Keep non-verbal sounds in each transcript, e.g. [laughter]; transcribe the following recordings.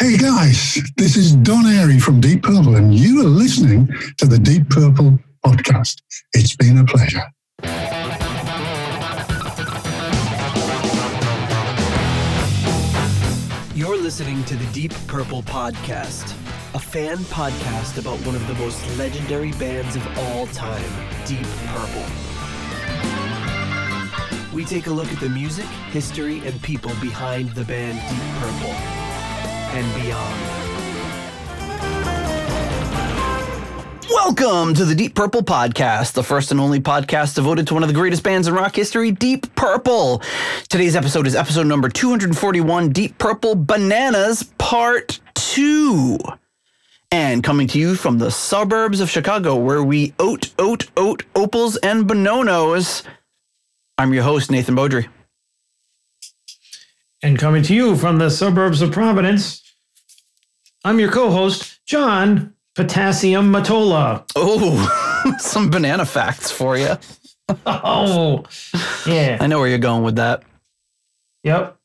Hey guys, this is Don Airey from Deep Purple, and you are listening to the Deep Purple podcast. It's been a pleasure. You're listening to the Deep Purple Podcast, a fan podcast about one of the most legendary bands of all time, Deep Purple. We take a look at the music, history, and people behind the band Deep Purple and beyond. Welcome to the Deep Purple Podcast, the first and only podcast devoted to one of the greatest bands in rock history, Deep Purple. Today's episode is episode number 241 Deep Purple Bananas Part 2. And coming to you from the suburbs of Chicago, where we oat, oat, oat, opals, and bononos. I'm your host, Nathan Beaudry. And coming to you from the suburbs of Providence, I'm your co host, John Potassium Matola. Oh, [laughs] some banana facts for you. [laughs] Oh, yeah. I know where you're going with that. Yep.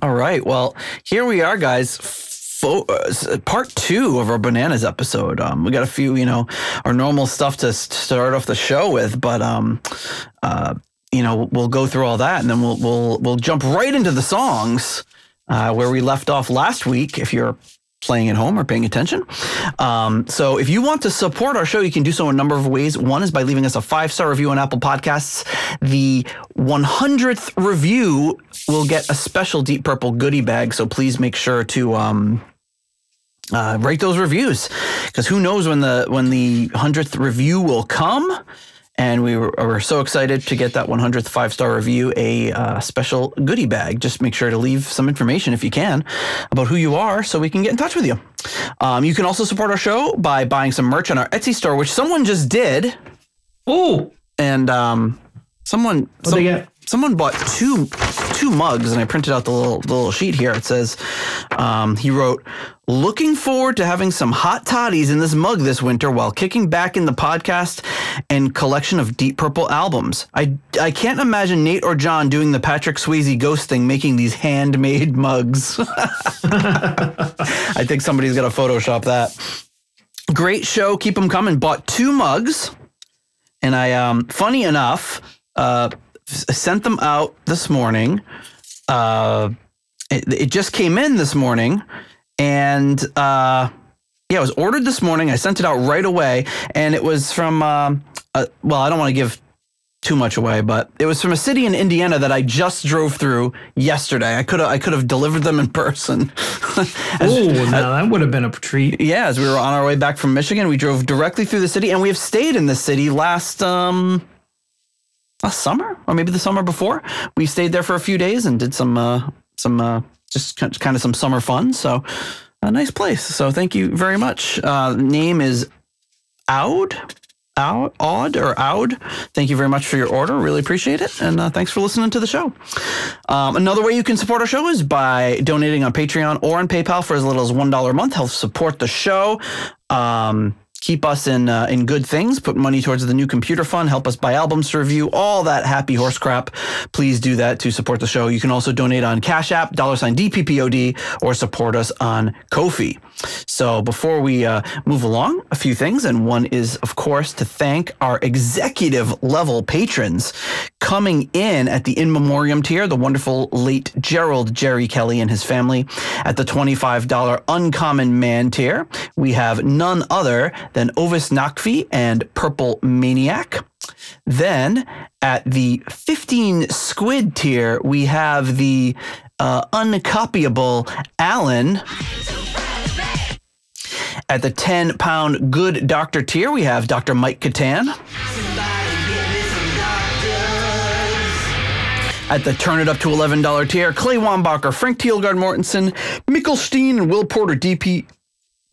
All right. Well, here we are, guys. Fo- uh, part two of our bananas episode. Um, we got a few, you know, our normal stuff to start off the show with, but um, uh, you know, we'll go through all that, and then we'll we'll we'll jump right into the songs uh, where we left off last week. If you're playing at home or paying attention. Um, so if you want to support our show, you can do so in a number of ways. One is by leaving us a five star review on Apple Podcasts. The 100th review will get a special Deep Purple goodie bag. So please make sure to. Um, uh, rate those reviews because who knows when the when the hundredth review will come. And we were, we're so excited to get that 100th five star review, a uh, special goodie bag. Just make sure to leave some information if you can about who you are so we can get in touch with you. Um, you can also support our show by buying some merch on our Etsy store, which someone just did. Oh, And um, someone, some- someone bought two two mugs and I printed out the little the little sheet here. It says um, he wrote, "Looking forward to having some hot toddies in this mug this winter while kicking back in the podcast and collection of Deep Purple albums. I I can't imagine Nate or John doing the Patrick Swayze ghost thing, making these handmade mugs. [laughs] I think somebody's got to Photoshop that. Great show. Keep them coming. Bought two mugs. And I, um, funny enough, uh, sent them out this morning. Uh, it, it just came in this morning, and uh, yeah, it was ordered this morning. I sent it out right away, and it was from. Um, uh, well, I don't want to give too much away, but it was from a city in Indiana that I just drove through yesterday. I could have I could have delivered them in [laughs] person. [laughs] Oh, now that would have been a treat. yeah, as we were on our way back from Michigan, we drove directly through the city, and we have stayed in the city last um last summer or maybe the summer before. We stayed there for a few days and did some uh, some uh, just kind of some summer fun. So a nice place. So thank you very much. Uh, name is Aud. Oud, Odd or Oud. Thank you very much for your order. Really appreciate it. And uh, thanks for listening to the show. Um, another way you can support our show is by donating on Patreon or on PayPal for as little as $1 a month. Help support the show. Um, keep us in uh, in good things. Put money towards the new computer fund. Help us buy albums to review. All that happy horse crap. Please do that to support the show. You can also donate on Cash App, dollar sign DPPOD, or support us on Ko-fi. So before we uh, move along, a few things, and one is, of course, to thank our executive level patrons coming in at the in memoriam tier, the wonderful late Gerald Jerry Kelly and his family. At the $25 uncommon man tier, we have none other than Ovis Nakfi and Purple Maniac. Then at the 15 squid tier, we have the uh, uncopyable Alan. At the 10 pound good doctor tier, we have Dr. Mike Catan. At the turn it up to $11 tier, Clay Wambacher, Frank Thielgard Mortensen, Mikkel Steen, and Will Porter, DP,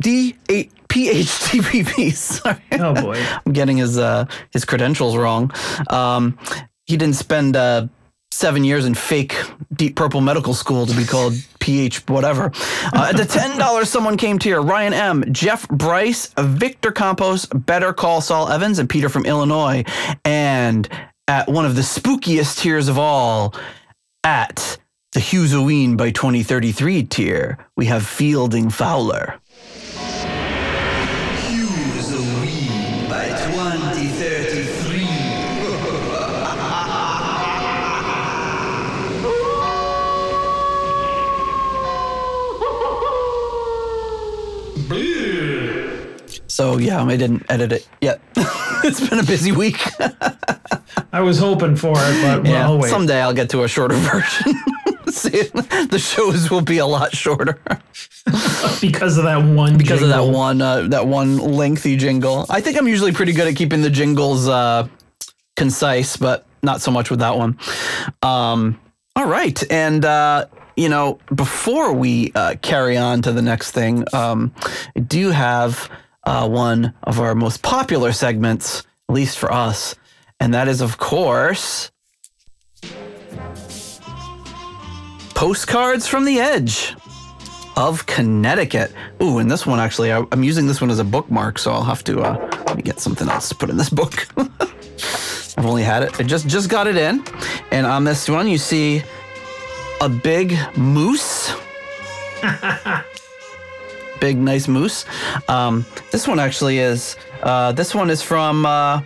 D8, PhDPP. [laughs] Sorry. Oh boy. I'm getting his uh, his credentials wrong. Um, he didn't spend uh, seven years in fake Deep Purple medical school to be called [laughs] PH whatever. Uh, at the ten dollars, someone came to here: Ryan M, Jeff Bryce, Victor Campos, Better Call Saul Evans, and Peter from Illinois. And at one of the spookiest tiers of all, at the Hughes by 2033 tier, we have Fielding Fowler. So yeah, I didn't edit it yet. [laughs] it's been a busy week. I was hoping for it, but yeah, well, someday I'll get to a shorter [laughs] version. [laughs] See, the shows will be a lot shorter because of that one. because of that one uh, that one lengthy jingle. I think I'm usually pretty good at keeping the jingles uh, concise, but not so much with that one. Um, all right, and uh, you know, before we uh, carry on to the next thing, um, I do have uh, one of our most popular segments, at least for us, and that is, of course. Postcards from the Edge of Connecticut. Ooh, and this one actually, I, I'm using this one as a bookmark, so I'll have to uh, let me get something else to put in this book. [laughs] I've only had it. I just just got it in, and on this one you see a big moose. [laughs] big nice moose. Um, this one actually is. Uh, this one is from uh,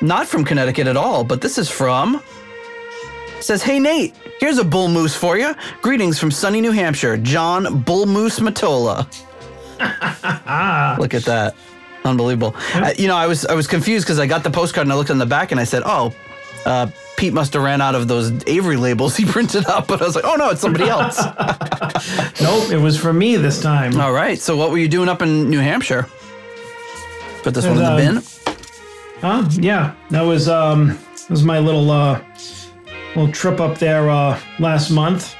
not from Connecticut at all, but this is from says, Hey Nate, here's a bull moose for you. Greetings from sunny New Hampshire, John Bull Moose Matola. [laughs] Look at that. Unbelievable. Uh, you know, I was I was confused because I got the postcard and I looked on the back and I said, Oh, uh, Pete must have ran out of those Avery labels he [laughs] printed up. But I was like, Oh no, it's somebody else. [laughs] Nope, it was for me this time. All right. So what were you doing up in New Hampshire? Put this one in the bin. Huh? Yeah, that was um, that was my little uh, little trip up there uh, last month.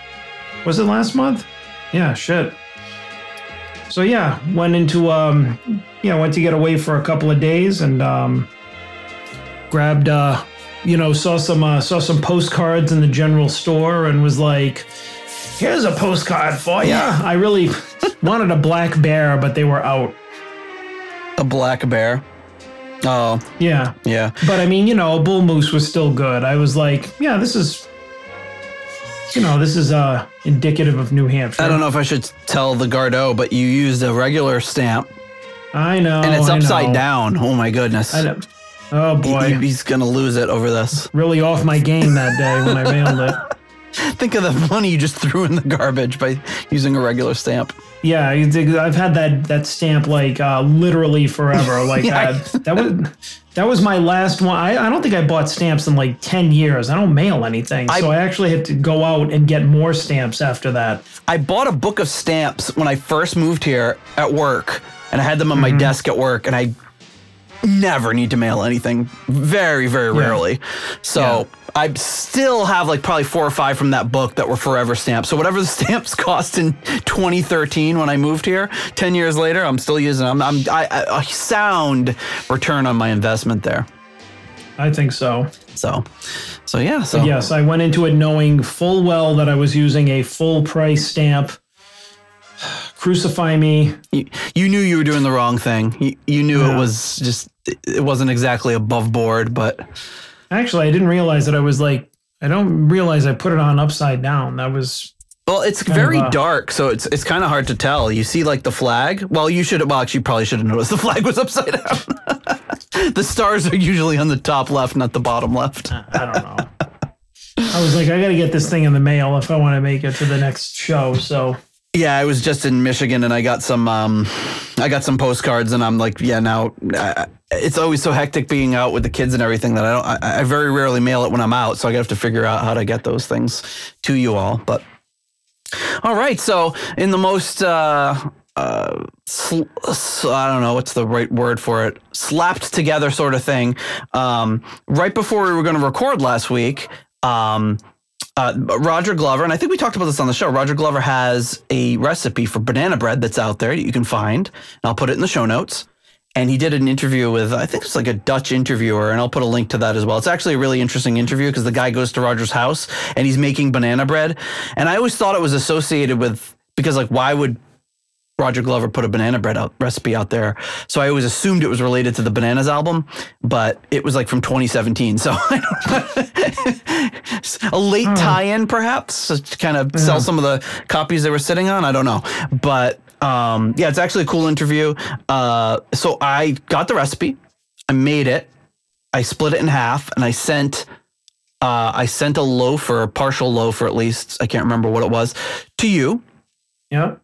Was it last month? Yeah, shit. So yeah, went into um, yeah, went to get away for a couple of days and um, grabbed uh, you know, saw some uh, saw some postcards in the general store and was like, "Here's a postcard for you." I really [laughs] wanted a black bear, but they were out. A black bear. Oh, Yeah. yeah. But I mean, you know, a bull moose was still good. I was like, yeah, this is, you know, this is uh indicative of New Hampshire. I don't know if I should tell the Gardeau, but you used a regular stamp I know. and it's upside down. Oh my goodness. I oh boy, He- he's gonna lose it over this. really off my game that day when I mailed it. [laughs] Think of the money you just threw in the garbage by using a regular stamp. Yeah, I've had that that stamp like uh, literally forever. [laughs] Like Yeah. uh, that was that was my last one. I, I don't think I bought stamps in like ten years. I don't mail anything, so I actually had to go out and get more stamps after that. I bought a book of stamps when I first moved here at work, and I had them on my desk at work, and I never need to mail anything. Very, very rarely. So I still have like probably four or five from that book that were forever stamps. So whatever the [laughs] stamps cost in 2013 when I moved here, 10 years later, I'm still using them. I'm I, I, a sound return on my investment there. I think so. So, so yeah. So Yes, I went into it knowing full well that I was using a full price stamp. [sighs] Crucify me. you, you knew you were doing the wrong thing. You, you knew it was just it wasn't exactly above board, but Actually, I didn't realize that I was like, I don't realize I put it on upside down. That was, well, it's very of a- dark, so it's it's kind of hard to tell. You see like the flag. Well, you should well actually you probably should have noticed the flag was upside down. [laughs] the stars are usually on the top left, not the bottom left. I don't know. I was like, I got to get this thing in the mail if I want to make it to the next show. So, Yeah, I was just in Michigan and I got some um I got some postcards and I'm like, yeah, now uh, it's always so hectic being out with the kids and everything that I don't I, I very rarely mail it when I'm out, so I have to figure out how to get those things to you all. But all right, so in the most uh uh, I don't know what's the right word for it, slapped together sort of thing. Um, right before we were going to record last week, um, uh, Roger Glover, and I think we talked about this on the show. Roger Glover has a recipe for banana bread that's out there that you can find, and I'll put it in the show notes. And he did an interview with, I think it's like a Dutch interviewer, and I'll put a link to that as well. It's actually a really interesting interview because the guy goes to Roger's house and he's making banana bread. And I always thought it was associated with, because like, why would Roger Glover put a banana bread out, recipe out there. So I always assumed it was related to the Bananas album, but it was like from 2017. So [laughs] [laughs] a late tie-in, perhaps, to kind of sell some of the copies they were sitting on. I don't know, but um, yeah, it's actually a cool interview. Uh, so I got the recipe, I made it, I split it in half, and I sent. Uh, I sent a loaf or a partial loaf, or at least I can't remember what it was, to you Yeah.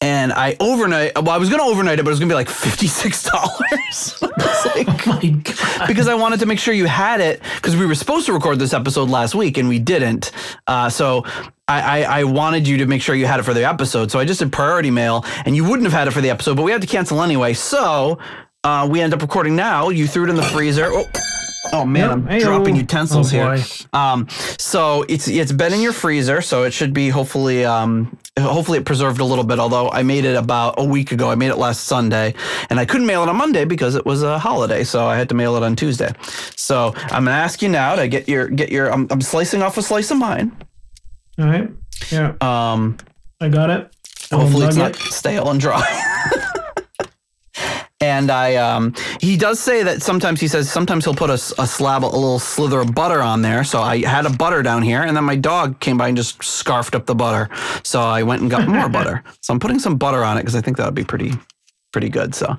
And I overnight. Well, I was gonna overnight it, but it was gonna be like fifty six dollars [laughs] Oh my god. because I wanted to make sure you had it because we were supposed to record this episode last week and we didn't. Uh, so I, I, I wanted you to make sure you had it for the episode. So I just did priority mail, and you wouldn't have had it for the episode, but we had to cancel anyway. So uh, we end up recording now. You threw it in the freezer. Oh, oh man, Yep. I'm Hey-o. dropping utensils Oh, here. Um, so it's it's been in your freezer, so it should be hopefully um, hopefully it preserved a little bit. Although I made it about a week ago, I made it last Sunday, and I couldn't mail it on Monday because it was a holiday, so I had to mail it on Tuesday. So I'm gonna ask you now to get your get your. I'm, I'm slicing off a slice of mine. All right. Yeah. Um, I got it. I hopefully it's not stale and dry. [laughs] and I, um, he does say that sometimes he says sometimes he'll put a slab, a little slither of butter on there. So I had a butter down here, and then my dog came by and just scarfed up the butter. So I went and got more butter. [laughs] So I'm putting some butter on it because I think that would be pretty, pretty good. So.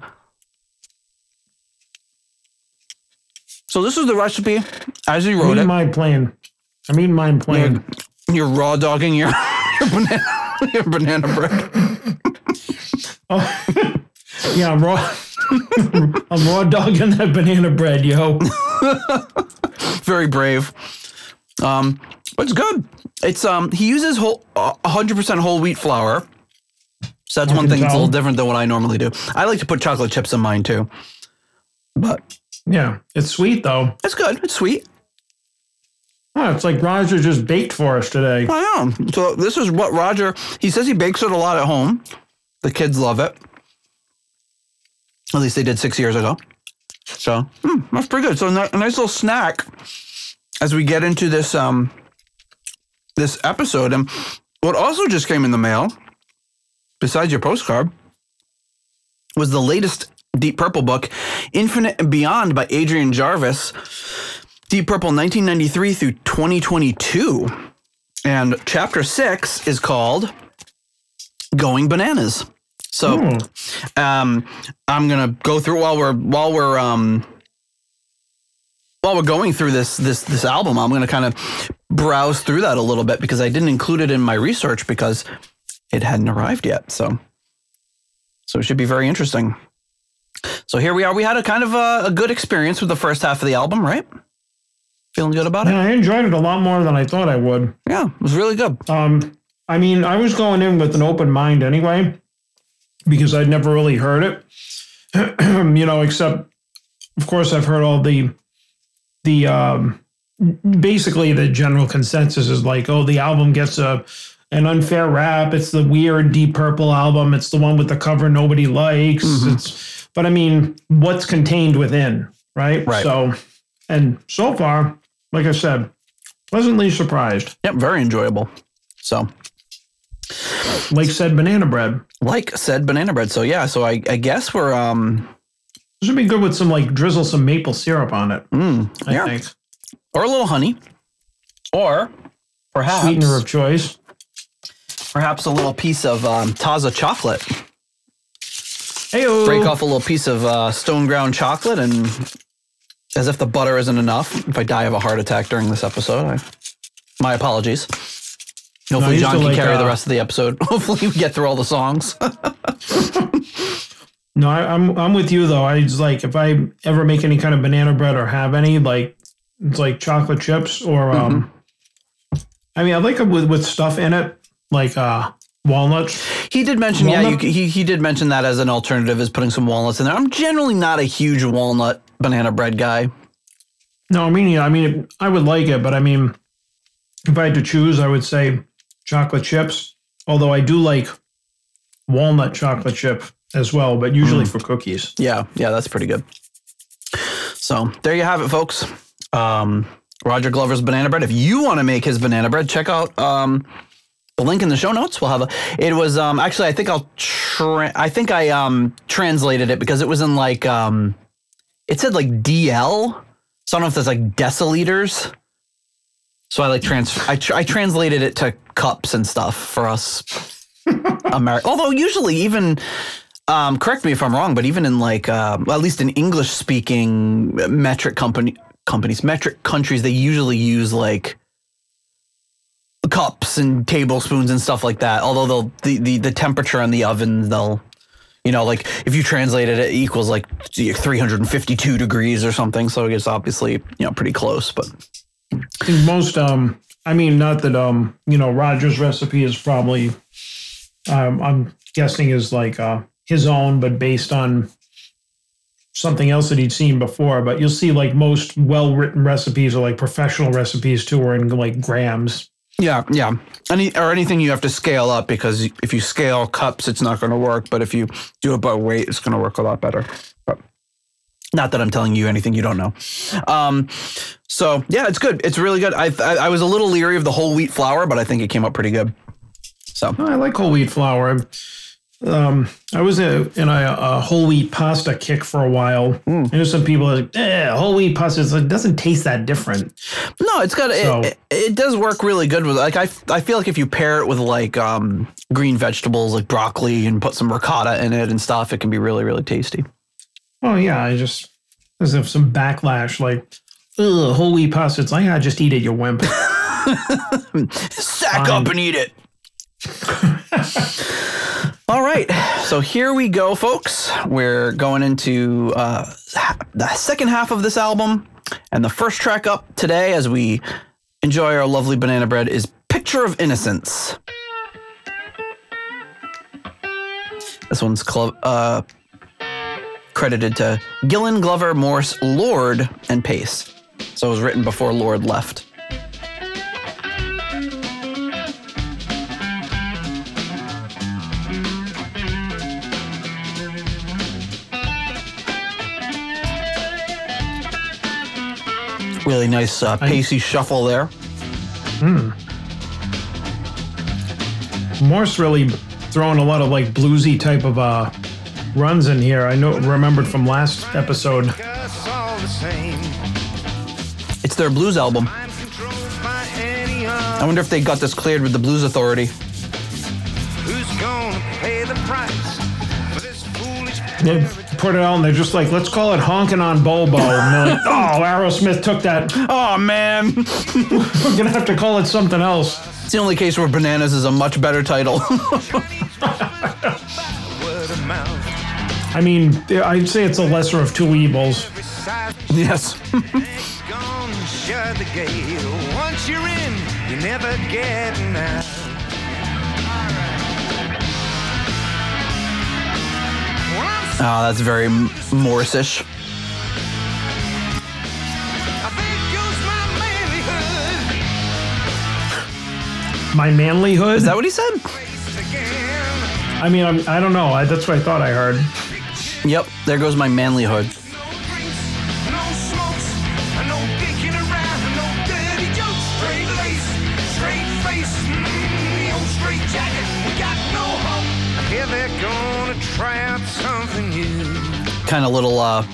So this is the recipe as I'm wrote it. mine plain. I'm eating mine plain. You're raw dogging your, [laughs] your banana your banana bread. [laughs] Oh, yeah, I'm raw. [laughs] I'm raw dogging that banana bread, yo. [laughs] very brave. Um, but it's good. It's um he uses whole hundred percent whole wheat flour. So that's I one thing that's a little different than what I normally do. I like to put chocolate chips in mine too. But Yeah, it's sweet though. it's good. It's sweet. Oh, it's like Roger just baked for us today. I know. So this is what Roger he says he bakes it a lot at home. The kids love it. At least they did six years ago. So hmm, that's pretty good. So a nice little snack as we get into this um this episode. And what also just came in the mail, besides your postcard, was the latest Deep Purple book, Infinite and Beyond by Adrian Jarvis. Deep Purple 1993 through 2022. And chapter six is called Going Bananas. So Hmm. um, I'm gonna go through while we're while we're um, while we're going through this this this album. I'm gonna kind of browse through that a little bit because I didn't include it in my research because it hadn't arrived yet. So so it should be very interesting. So here we are. We had a kind of a, a good experience with the first half of the album, right? Feeling good about it? Yeah, I enjoyed it a lot more than I thought I would. Yeah, it was really good. Um, I mean, I was going in with an open mind anyway, because I'd never really heard it. [clears throat] you know, except of course I've heard all the the um basically the general consensus is like, oh, the album gets a an unfair rap. It's the weird Deep Purple album. It's the one with the cover nobody likes. It's but I mean, what's contained within, right? Right. So and so far, like I said, pleasantly surprised. Yep, very enjoyable. So Like said, banana bread. like said banana bread. So yeah, so I, I guess we're um This would be good with some like drizzle some maple syrup on it. mm, I yeah. think or a little honey, or perhaps sweetener of choice. perhaps a little piece of um, Taza chocolate. Hey, Break off a little piece of uh, stone ground chocolate, and as if the butter isn't enough. If I die of a heart attack during this episode, I, my apologies. Hopefully, used John can like, carry the uh, rest of the episode. [laughs] Hopefully, we get through all the songs. [laughs] No, I, I'm I'm with you though. I just like if I ever make any kind of banana bread or have any, like it's like chocolate chips or um. I mean, I like it with with stuff in it, like uh walnuts. He did mention, yeah, you, he he did mention that as an alternative, is putting some walnuts in there. I'm generally not a huge walnut banana bread guy. No, I mean, I mean, I would like it, but I mean, if I had to choose, I would say chocolate chips. Although I do like walnut chocolate chip as well, but usually for cookies. Yeah, yeah, that's pretty good. So there you have it, folks. Um, Roger Glover's banana bread. If you want to make his banana bread, check out um, the link in the show notes. We'll have a. It was um actually I think I'll tra- I think I um translated it because it was in like um it said like DL. So I don't know if that's like deciliters. So I like trans I, tr- I translated it to cups and stuff for us. [laughs] America. Although usually even um, correct me if I'm wrong, but even in like uh, at least in English speaking metric company companies, metric countries, they usually use like cups and tablespoons and stuff like that. Although they'll the, the, the temperature on the oven, they'll you know, like if you translate it, it equals like 352 degrees or something. So it's obviously, you know, pretty close, but I think most um I mean not that um you know Roger's recipe is probably um I'm guessing is like uh his own but based on something else that he'd seen before but you'll see like most well written recipes or like professional recipes too are in like grams yeah, yeah. Any or anything you have to scale up because if you scale cups, it's not going to work. But if you do it by weight, it's going to work a lot better. Not that I'm telling you anything you don't know. Um, so yeah, it's good. It's really good. I, I I was a little leery of the whole wheat flour, but I think it came out pretty good. So I like whole wheat flour. Um, I was a, in a, a whole wheat pasta kick for a while. I know some people are like, eh, whole wheat pasta like, doesn't taste that different. no, it's got So- it, it. It does work really good with like I I feel like if you pair it with like um green vegetables like broccoli and put some ricotta in it and stuff, it can be really really tasty. Oh yeah, I just as if some backlash like, whole wheat. It's like, I just eat it, you wimp. [laughs] Sack Fine. up and eat it. All right, so here we go, folks. We're going into uh, the second half of this album, and the first track up today, as we enjoy our lovely banana bread, is "Picture of Innocence." This one's cl- uh, credited to Gillan, Glover, Morse, Lord, and Pace. So it was written before Lord left. Really nice uh, pacey shuffle there. Hmm. Morse really throwing a lot of like bluesy type of uh runs in here. I know remembered from last episode. us all the same. It's their blues album. I'm controlled by any I other. wonder if they got this cleared with the Blues Authority. Who's gonna pay the price for this foolish They put it out and they're just like, let's call it honking on Bobo. And they're like, [laughs] oh, Aerosmith took that. Oh man, [laughs] We're gonna have to call it something else. it's the only case where Bananas is a much better title. [laughs] word of mouth? I mean, I'd say it's a lesser of two evils. Yes. gonna shut the gate. Once you're in, you're never getting out. Well, I'm so- Oh, that's very M- Morse-ish. I think you's my manlyhood. My. Is that what he said? I mean, I'm, I don't know. I, that's what I thought I heard. Yep. There goes my manlyhood. Kind of little uh,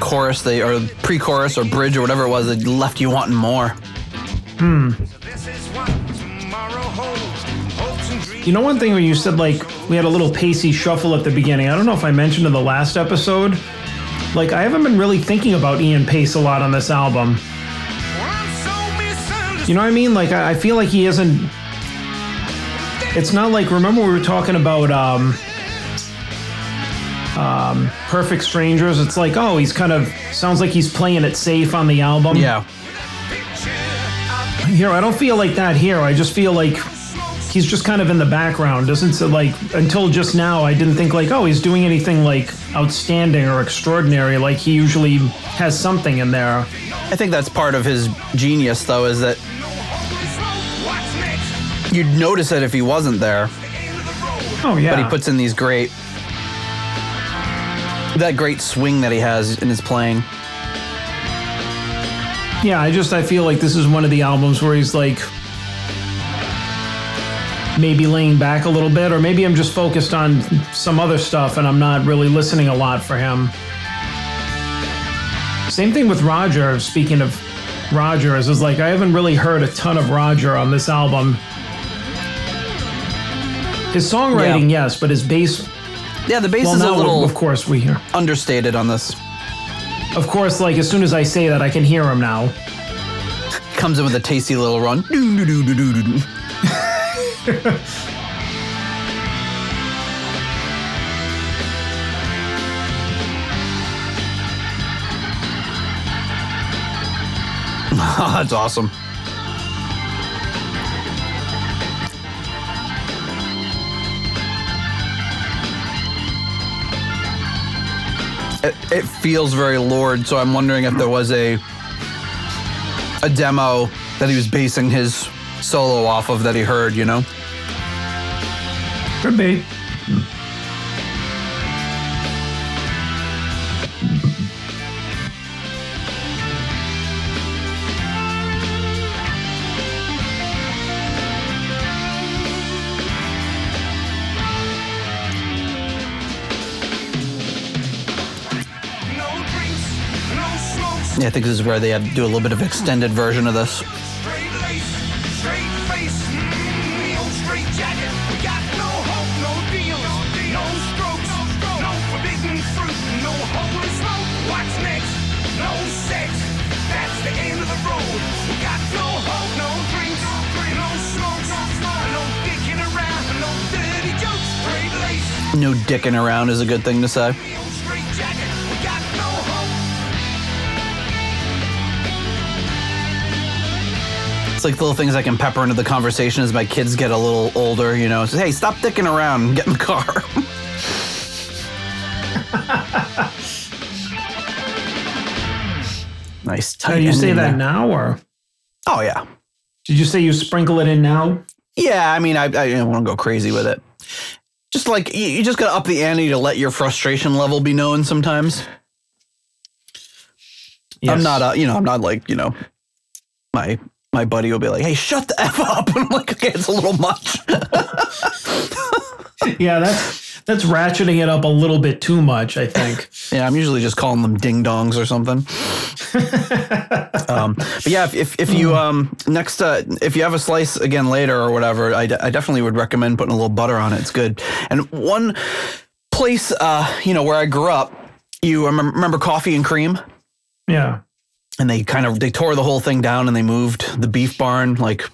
chorus they or pre-chorus or bridge or whatever it was that left you wanting more. Hmm. You know, one thing where you said like we had a little pacey shuffle at the beginning. I don't know if I mentioned in the last episode. Like I haven't been really thinking about Ian Pace a lot on this album. Well, I'm so misunderstood. You know what I mean? Like I, I feel like he isn't. It's not like remember we were talking about um, um, Perfect Strangers. It's like oh he's kind of sounds like he's playing it safe on the album. Yeah. Here I don't feel like that. Here I just feel like he's just kind of in the background. Doesn't so like until just now I didn't think like oh he's doing anything like outstanding or extraordinary. Like he usually has something in there. I think that's part of his genius, though, is that you'd notice it if he wasn't there. Oh yeah. But he puts in these great, that great swing that he has in his playing. Yeah, I just I feel like this is one of the albums where he's like maybe laying back a little bit, or maybe I'm just focused on some other stuff and I'm not really listening a lot for him. Same thing with Roger. Speaking of Rogers, is like I haven't really heard a ton of Roger on this album. His songwriting, yes, but his bass. Yeah, the bass Well, is a little of course we hear. understated on this. Of course, like as soon as I say that, I can hear him now. Comes in with a tasty little run. [laughs] That's awesome. It, it feels very Lord, so I'm wondering if there was a a demo that he was basing his solo off of that he heard, you know? Could be. No drinks, no smokes, Yeah, I think this is where they do a little bit of extended version of this. No dicking around is a good thing to say. the old straight jacket. We got no hope. It's like little things I can pepper into the conversation as my kids get a little older, you know. It's, hey, stop dicking around and get in the car. [laughs] nice. Tight you say that there. now, or Oh, yeah. did you say you sprinkle it in now? Yeah, I mean, I, I don't want to go crazy with it. Just like you, you just got to up the ante to let your frustration level be known sometimes. I'm not, uh, you know, I'm not like, you know, my my buddy will be like, "Hey, shut the f up," and [laughs] I'm like, "Okay, it's a little much." [laughs] Yeah, that's that's ratcheting it up a little bit too much. I think. [laughs] yeah, I'm usually just calling them ding dongs or something. um, but yeah, if, if, if you um next uh, if you have a slice again later or whatever, I, definitely would recommend putting a little butter on it. It's good. And one place, uh, you know, where I grew up, you remember, remember coffee and cream. Yeah. and they kind of they tore the whole thing down and they moved the beef barn like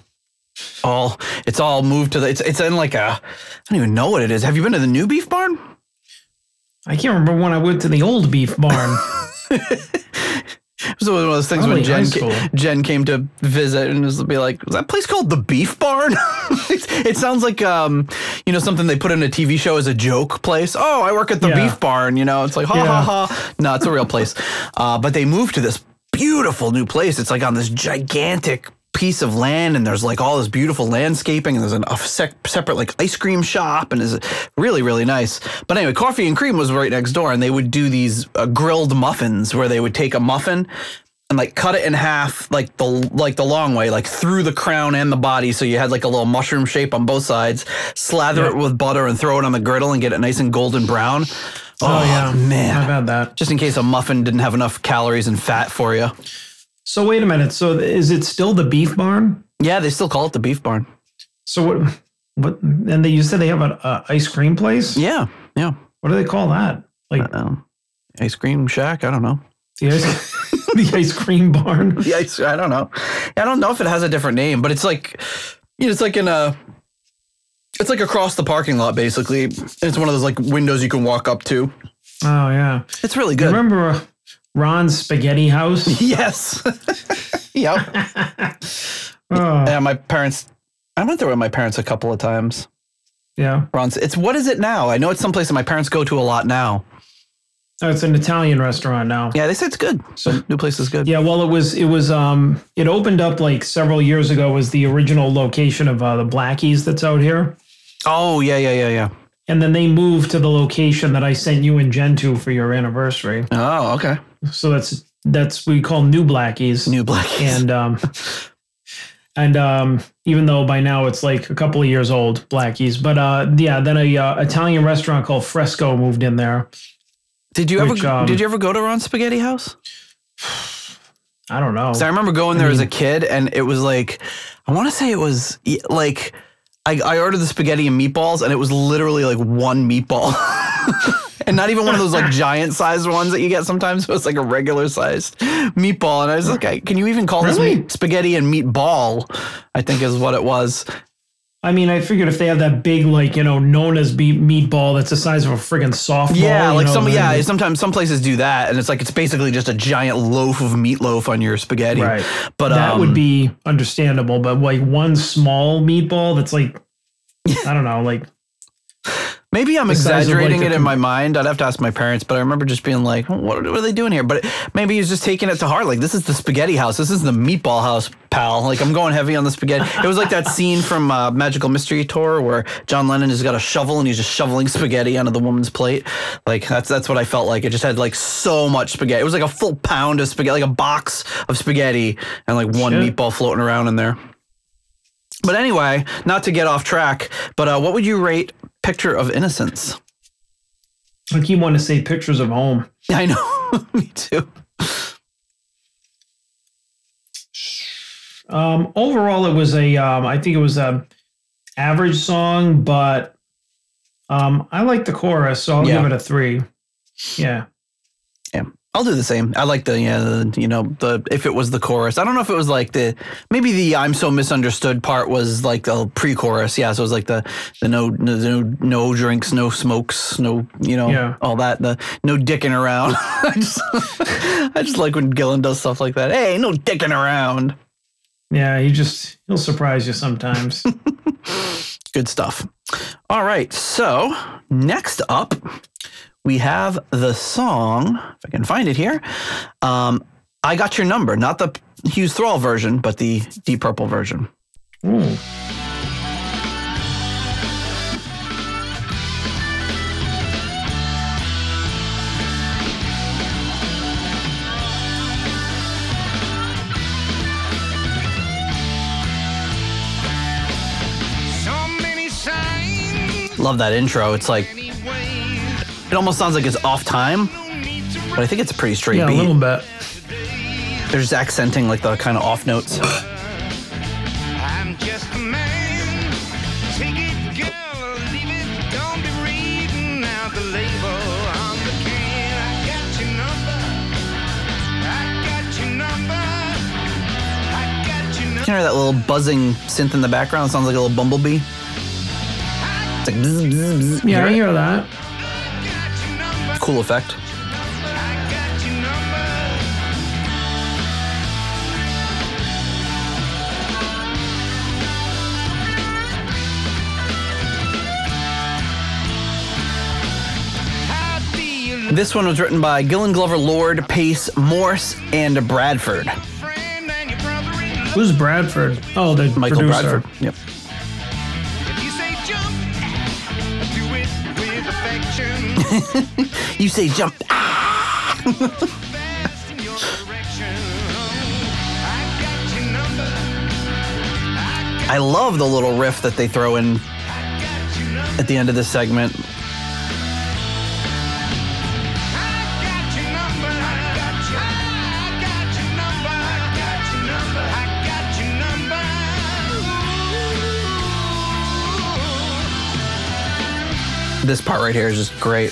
all it's all moved to the it's it's in like a I don't even know what it is. Have you been to the new beef barn? I can't remember when I went to the old beef barn. [laughs] It was one of those things Probably when Jen ca- Jen came to visit and was be like, "Was that place called the Beef Barn?" [laughs] it sounds like um, you know, something they put in a TV show as a joke place. Oh, I work at the Yeah. Beef Barn. You know, it's like ha Yeah. ha ha. No, it's a real place. Uh, but they moved to this beautiful new place. It's like on this gigantic piece of land and there's like all this beautiful landscaping and there's an, a sec- separate like ice cream shop and is really really nice. But anyway coffee and cream was right next door and they would do these uh, grilled muffins where they would take a muffin and like cut it in half like the like the long way like through the crown and the body. So you had like a little mushroom shape on both sides slather Yeah. it with butter and throw it on the griddle and get it nice and golden brown. Oh, yeah, man. I've had that. just in case a muffin didn't have enough calories and fat for you So wait a minute. So is it still the beef barn? yeah they still call it the beef barn So what? What? And they you said they have an uh, ice cream place. yeah yeah What do they call that? Like um, ice cream shack i don't know the ice, [laughs] the ice cream barn. [laughs] the ice i don't know i don't know if it has a different name but it's like you know it's like in a it's like across the parking lot basically And it's one of those like windows you can walk up to Oh yeah. it's really good remember uh, Ron's Spaghetti House? [laughs] yes. [laughs] Yep. [laughs] Oh, yeah my parents i went there with my parents a couple of times. Yeah. Ron's it's what is it now? I know it's someplace that my parents go to a lot now. Oh, it's an Italian restaurant now. yeah they said it's good. So new place is good. Yeah, well, it was it was um it opened up like several years ago. Was the original location of uh, the Blackies that's out here, oh yeah yeah yeah yeah and then they moved to the location that I sent you and Jen to for your anniversary. oh okay So that's that's we call New Blackies. new blackies. and um [laughs] and um even though by now it's like a couple of years old, Blackies. But uh, yeah, then a uh, Italian restaurant called Fresco moved in there. Did you ever Which, um, did you ever go to Ron's Spaghetti House? [sighs] I don't know. So I remember going there as a kid, and it was like, I want to say it was like, I, I ordered the spaghetti and meatballs, and it was literally like one meatball, [laughs] and not even one of those like [laughs] giant sized ones that you get sometimes. It was like a regular sized meatball, and I was like, can you even call this meat, spaghetti and meatball? I think is what it was. I mean, I figured if they have that big, like you know, known as meatball that's the size of a friggin' softball. Yeah, like know, some yeah. Sometimes some places do that, and it's like it's basically just a giant loaf of meatloaf on your spaghetti. Right. But that um, would be understandable. But like one small meatball that's like, I don't know, like Maybe I'm the size of, exaggerating like, it in my mind. I'd have to ask my parents, but I remember just being like, "Oh, what, what are they doing here? But maybe he's just taking it to heart. Like, this is the spaghetti house. This is the meatball house, pal. Like, I'm going heavy on the spaghetti. It was like that scene from uh, Magical Mystery Tour where John Lennon has got a shovel and he's just shoveling spaghetti onto the woman's plate. Like, that's that's what I felt like. It just had like so much spaghetti. It was like a full pound of spaghetti, like a box of spaghetti and like one Shit. meatball floating around in there. But anyway, not to get off track, but uh, what would you rate Picture of Innocence? I keep wanting to say pictures of home. [laughs] I know, [laughs] me too. Um, overall, it was a, um, I think it was a average song, but um, I like the chorus, so I'll Yeah. give it a three. Yeah. I'll do the same. I like the, yeah, the, you know, the if it was the chorus. I don't know if it was like the maybe the "I'm so misunderstood" part was like the pre-chorus. Yeah, so it was like the the no no no, no drinks, no smokes, no you know Yeah. all that. The no dicking around. [laughs] I just [laughs] I just like when Gillan does stuff like that. Hey, no dicking around. Yeah, he just he'll surprise you sometimes. [laughs] Good stuff. All right. So next up, we have the song, if I can find it here. Um, I got your number, not the Hughes Thrall version, but the Deep Purple version. Ooh. So many signs. Love that intro. It's like Anyway, it almost sounds like it's off time, no need to but I think it's a pretty straight Yeah, a beat. little bit. They're just accenting like the kind of off notes. [laughs] I'm just a man. Take it, girl, or leave it. Don't be reading out the label on the can. I got your number. I got your number. I got your You number. hear that little buzzing synth in the background. It sounds like a little bumblebee. It's like bzz, bzz, bzz. Yeah, I Hear it? hear that. Got cool effect. I got your number. How do you This one was written by Gillan Glover, Lord, Pace, Morse, and Bradford. friend and your brother-in-law? Who's Bradford? Oh, the Michael producer. Bradford. Yep. [laughs] You say jump. Direction. Ah! [laughs] I love the little riff that they throw in at the end of this segment. This part right here is just great.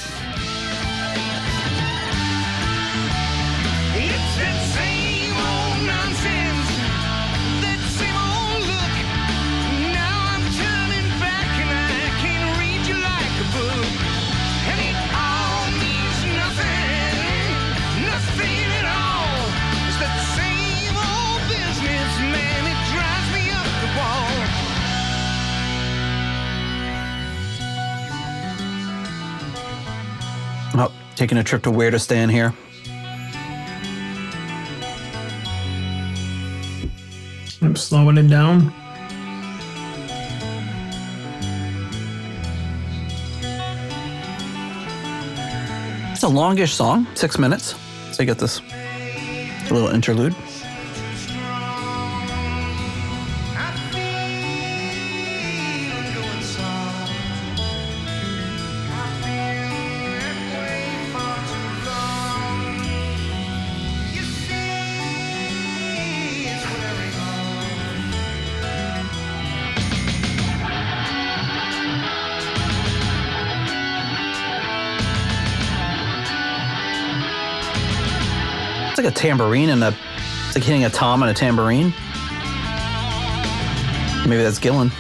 Taking a trip to where to stand here. I'm slowing it down. It's a longish song, six minutes. So you get this little interlude. Tambourine and a. It's like hitting a tom and a tambourine. Maybe that's Gillan.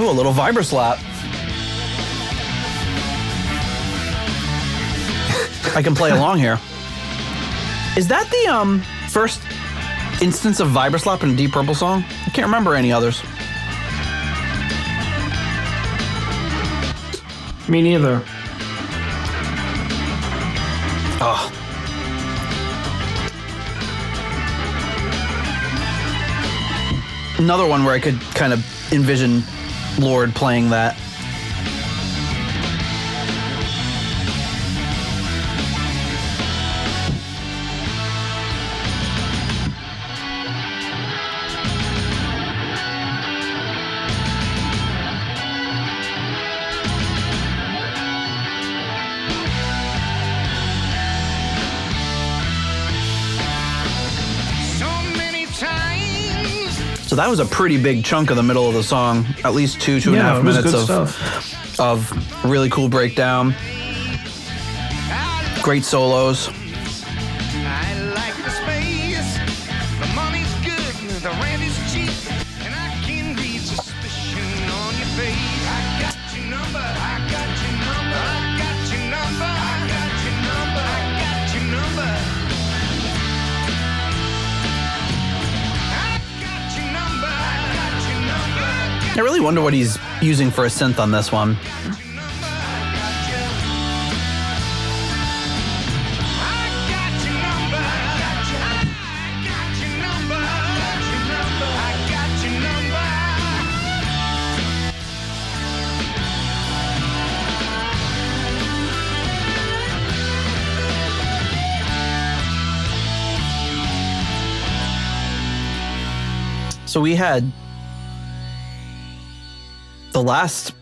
Ooh, a little vibraslap. I can play along here. Is that the um first instance of Vibraslap in a Deep Purple song? I can't remember any others. Me neither. Oh. Another one where I could kind of envision Lord playing that. So that was a pretty big chunk of the middle of the song. At least two, two and a half minutes of, stuff. of really cool breakdown. Great solos. Wonder what he's using for a synth on this one. So we your the last.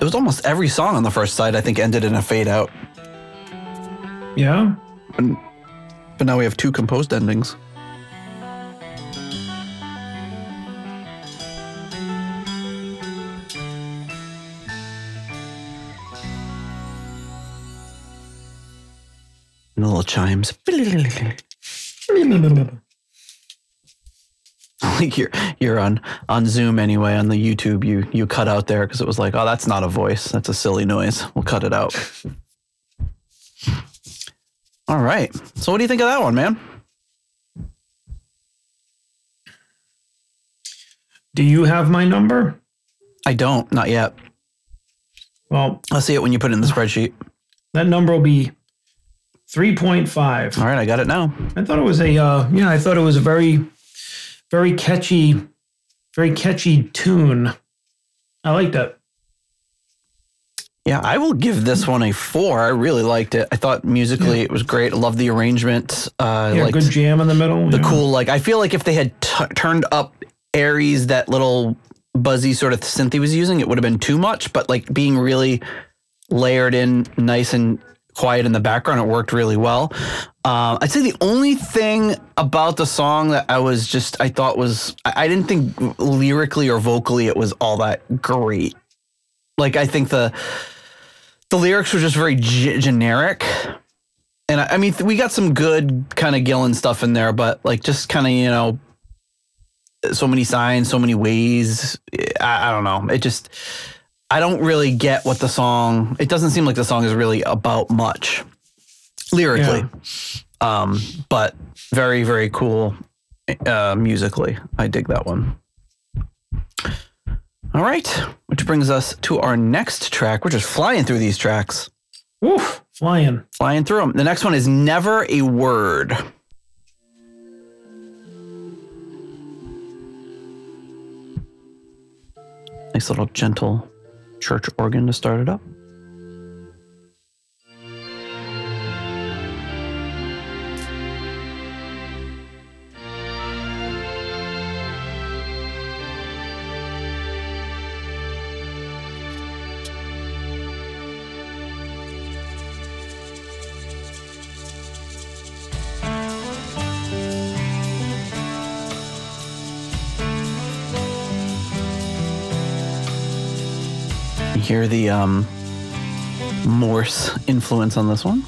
It was almost every song on the first side. I think ended in a fade out, Yeah. but now we have two composed endings. And little chimes. [laughs] [laughs] like you're you're on on Zoom anyway on the YouTube you you cut out there because it was like oh that's not a voice that's a silly noise we'll cut it out. [laughs] All right, so what do you think of that one, man? Do you have my number? I don't, not yet. Well, I'll see it when you put it in the [sighs] spreadsheet. that number will be 3.5. All right, I got it now. I thought it was a uh, yeah, I thought it was a very very catchy very catchy tune. I liked it. Yeah, I will give this one a four. I really liked it. I thought musically it was great. I love the arrangement. Uh, Yeah, good jam in the middle. the yeah. cool like i feel like if they had t- turned up Airey that little buzzy sort of synth he was using it would have been too much but like being really layered in nice and quiet in the background it worked really well um, i'd say the only thing about the song that i was just i thought was i, I didn't think lyrically or vocally it was all that great like i think the the lyrics were just very g- generic and I, I mean, th- we got some good kind of Gillan stuff in there, but like just kind of, you know, so many signs, so many ways. I, I don't know. It just, I don't really get what the song, it doesn't seem like the song is really about much lyrically. Um, but very, very cool uh, musically. I dig that one. All right. Which brings us to our next track. We're just flying through these tracks Woof, flying. flying through them. The next one is Never a Word. Nice little gentle church organ to start it up. Hear the um, Morse influence on this one.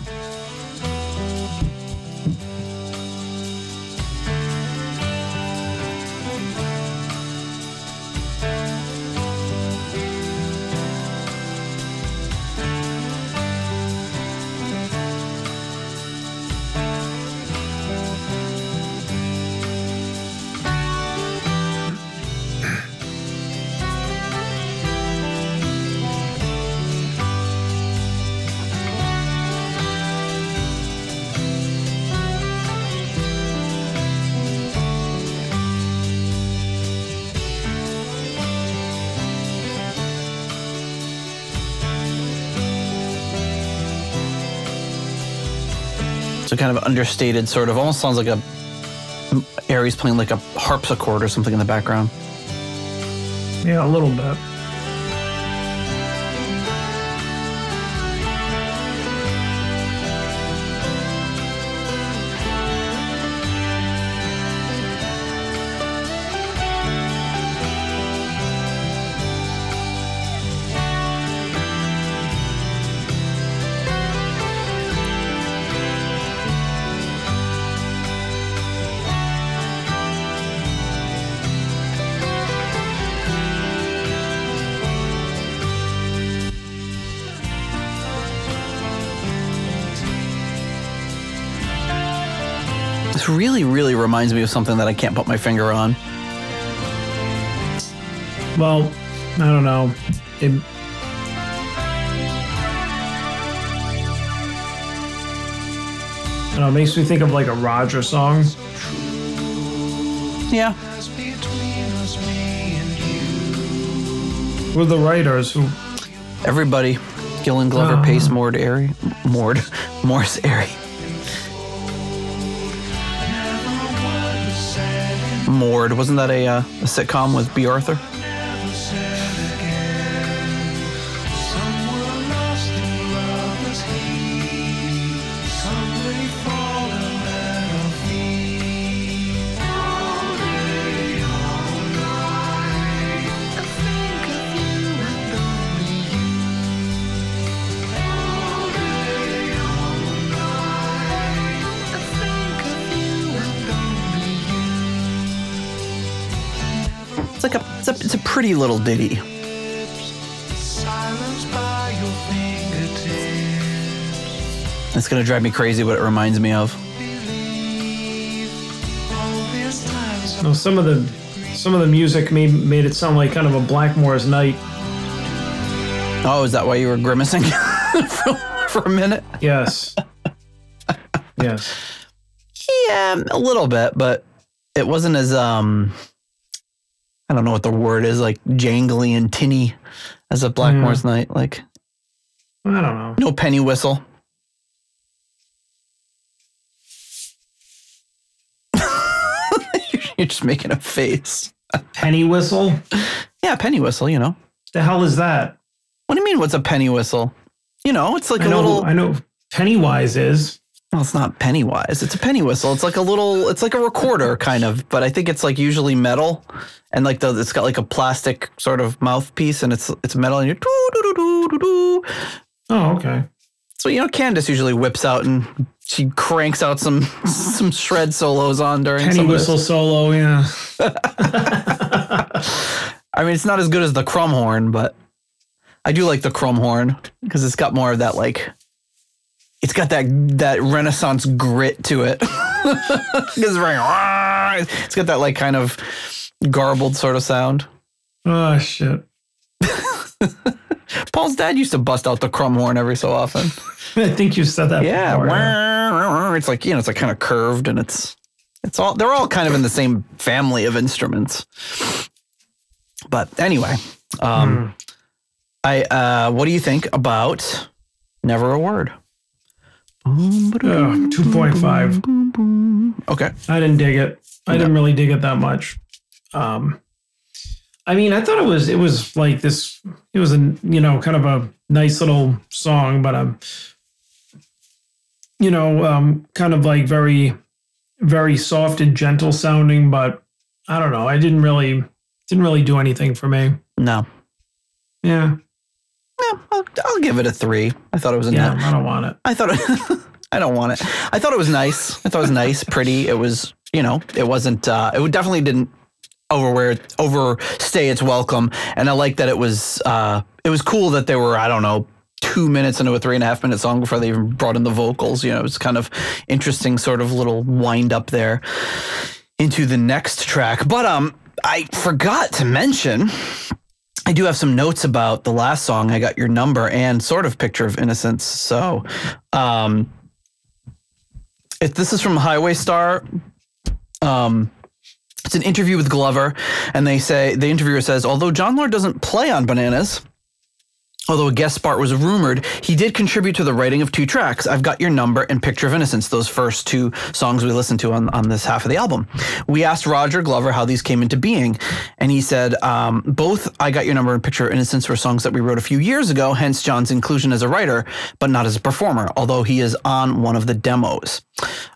Kind of understated, sort of almost sounds like a Airey playing like a harpsichord or something in the background. Yeah, a little bit. Reminds me of something that I can't put my finger on. Well, I don't know. It, I don't know, it makes me think of like a Roger song. Yeah, With the writers who everybody. Gillan Glover, Ah. Pace, Mord, Airey, Mord, [laughs] Morse, Airey. Mord, wasn't that a, uh, a sitcom with Bea Arthur? Pretty little ditty. It's gonna drive me crazy what it reminds me of. No, some of the some of the music made made it sound like kind of a Blackmore's night. Oh, is that why you were grimacing for, [laughs] for a minute? Yes. [laughs] yes. Yeah, a little bit, but it wasn't as um I don't know what the word is, like jangly and tinny as a Blackmore's mm. night. Like I don't know. no penny whistle. [laughs] You're just making a face. A Penny whistle? Yeah, penny whistle, you know. The hell is that? What do you mean what's a penny whistle? You know, it's like I a know little I know Pennywise is. Well, it's not Pennywise. It's a penny whistle. It's like a little. It's like a recorder, kind of. But I think it's like usually metal, and like the it's got like a plastic sort of mouthpiece, and it's it's metal, and you're doo doo doo doo doo doo. Oh, okay. So you know, Candice usually whips out and she cranks out some some shred solos on during Penny whistle solo, yeah. [laughs] I mean, it's not as good as the crumhorn, but I do like the crumhorn because it's got more of that like. It's got that that Renaissance grit to it. [laughs] it's very. It's got that like kind of garbled sort of sound. Oh shit. [laughs] Paul's dad used to bust out the crumhorn every so often. [laughs] I think you said that Yeah, before. it's like you know, it's like kind of curved, and it's it's all they're all kind of in the same family of instruments. But anyway, um, I uh, what do you think about Never a Word? Oh, 2.5. Okay, I didn't dig it. I didn't really dig it that much. Um, I mean, I thought it was it was like this. It was a you know kind of a nice little song, but um, you know, um, kind of like very, very soft and gentle sounding. But I don't know. I didn't really didn't really do anything for me. no, Yeah. Yeah, I'll, I'll give it a three. I thought it was a Yeah, ni- I don't want it. I thought it, [laughs] I don't want it. I thought it was nice. I thought it was nice, [laughs] pretty. It was, you know, it wasn't. Uh, it definitely didn't overwear overstay its welcome. And I like that it was. Uh, it was cool that they were. I don't know. Two minutes into a three and a half minute song before they even brought in the vocals. You know, it was kind of interesting, sort of little wind up there into the next track. But um, I forgot to mention I do have some notes about the last song. I got your number and sort of picture of innocence. So, um, if this is from Highway Star, um, it's an interview with Glover, and they say the interviewer says, although Jon Lord doesn't play on Bananas. Although a guest spot was rumored, he did contribute to the writing of two tracks. I've Got Your Number and Picture of Innocence, those first two songs we listened to on, on this half of the album. We asked Roger Glover how these came into being, and he said um, both I Got Your Number and Picture of Innocence were songs that we wrote a few years ago, hence John's inclusion as a writer, but not as a performer, although he is on one of the demos.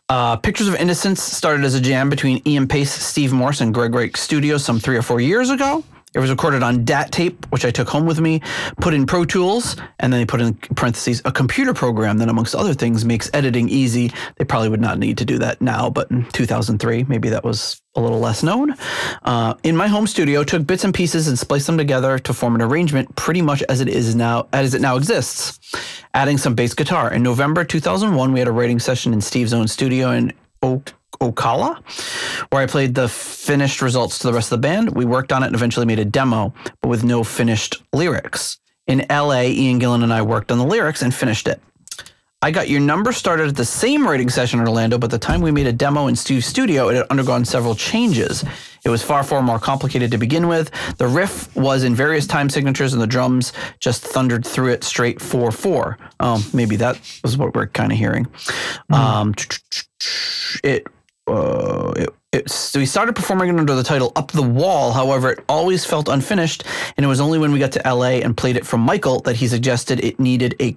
Uh, Pictures of Innocence started as a jam between Ian Paice, Steve Morse, and Greg Rike Studios some three or four years ago. It was recorded on DAT tape, which I took home with me, put in Pro Tools, and then they put in parentheses a computer program that, amongst other things, makes editing easy. They probably would not need to do that now, but in 2003, maybe that was a little less known. Uh, in my home studio, took bits and pieces and spliced them together to form an arrangement pretty much as it is now, as it now exists, adding some bass guitar. In November 2001, we had a writing session in Steve's own studio in Oak. Ocala, where I played the finished results to the rest of the band. We worked on it and eventually made a demo, but with no finished lyrics. In LA, Ian Gillan and I worked on the lyrics and finished it. I got your number started at the same writing session in Orlando, but the time we made a demo in Steve's studio, it had undergone several changes. It was far, far more complicated to begin with. The riff was in various time signatures, and the drums just thundered through it straight 4 4. Um, maybe that was what we're kind of hearing. Um, it uh, it, it, so we started performing it under the title Up the Wall. However, it always felt unfinished, and it was only when we got to LA and played it from Michael that he suggested it needed a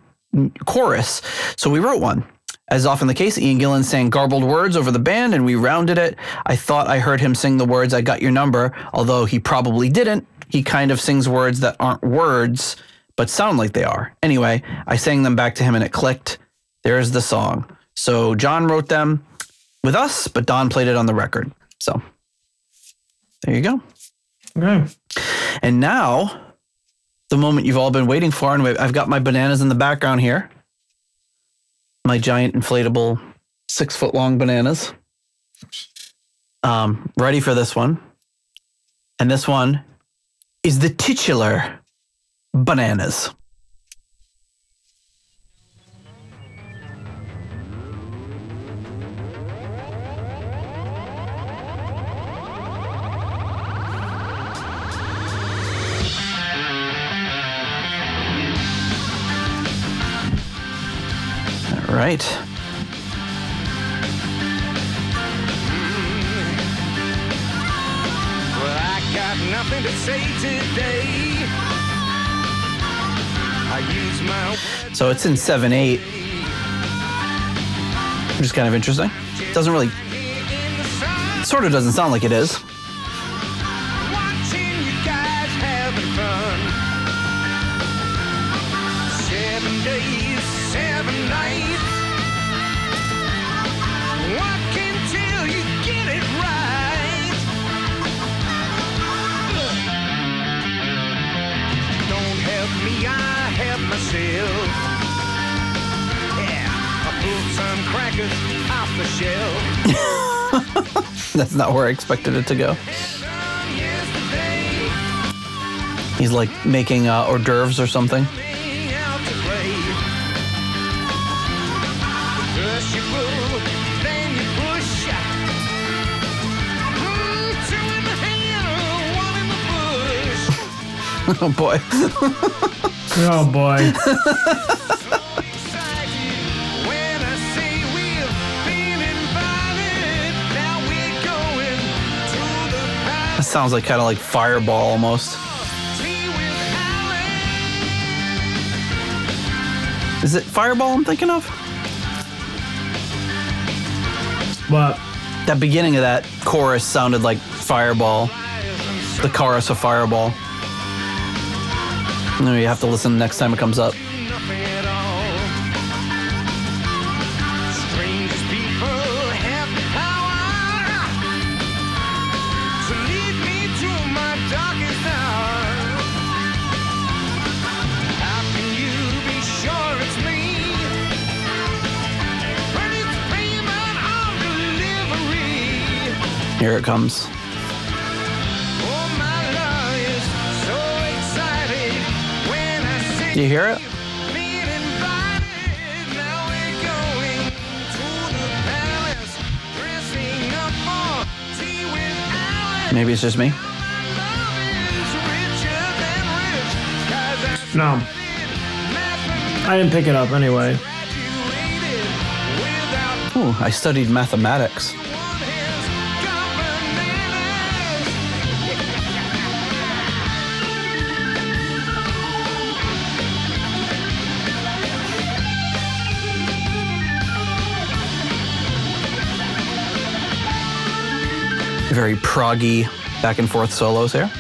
chorus. So we wrote one. As often the case, Ian Gillan sang garbled words over the band, and we rounded it. I thought I heard him sing the words "I got your number," although he probably didn't. He kind of sings words that aren't words, but sound like they are. Anyway, I sang them back to him, and it clicked. There's the song. So Jon wrote them with us, but Don played it on the record. So there you go. Okay. And now, the moment you've all been waiting for, and I've got my bananas in the background here. My giant inflatable six foot long bananas. Um, ready for this one. And this one is the titular bananas. Right. Well, I got nothing to say today. I use my So it's in 7 8, which is kind of interesting. Doesn't really, in the sun, sort of doesn't sound like it is. Some off the shelf. [laughs] That's not where I expected it to go. He's like making uh, hors d'oeuvres or something. [laughs] [laughs] oh boy. oh First sounds like kind of like Fireball almost. Is it Fireball I'm thinking of? But That beginning of that chorus sounded like Fireball. The chorus of Fireball. No, you have to listen next time it comes up. Here it comes. Oh, my love is so excited when I see Do you hear it? Being invited, now we're going to the palace, dressing up for tea with Alice. Maybe it's just me. My love is richer than rich, 'cause I No, I didn't pick it up anyway. Ooh, I studied mathematics. Very proggy back and forth solos here.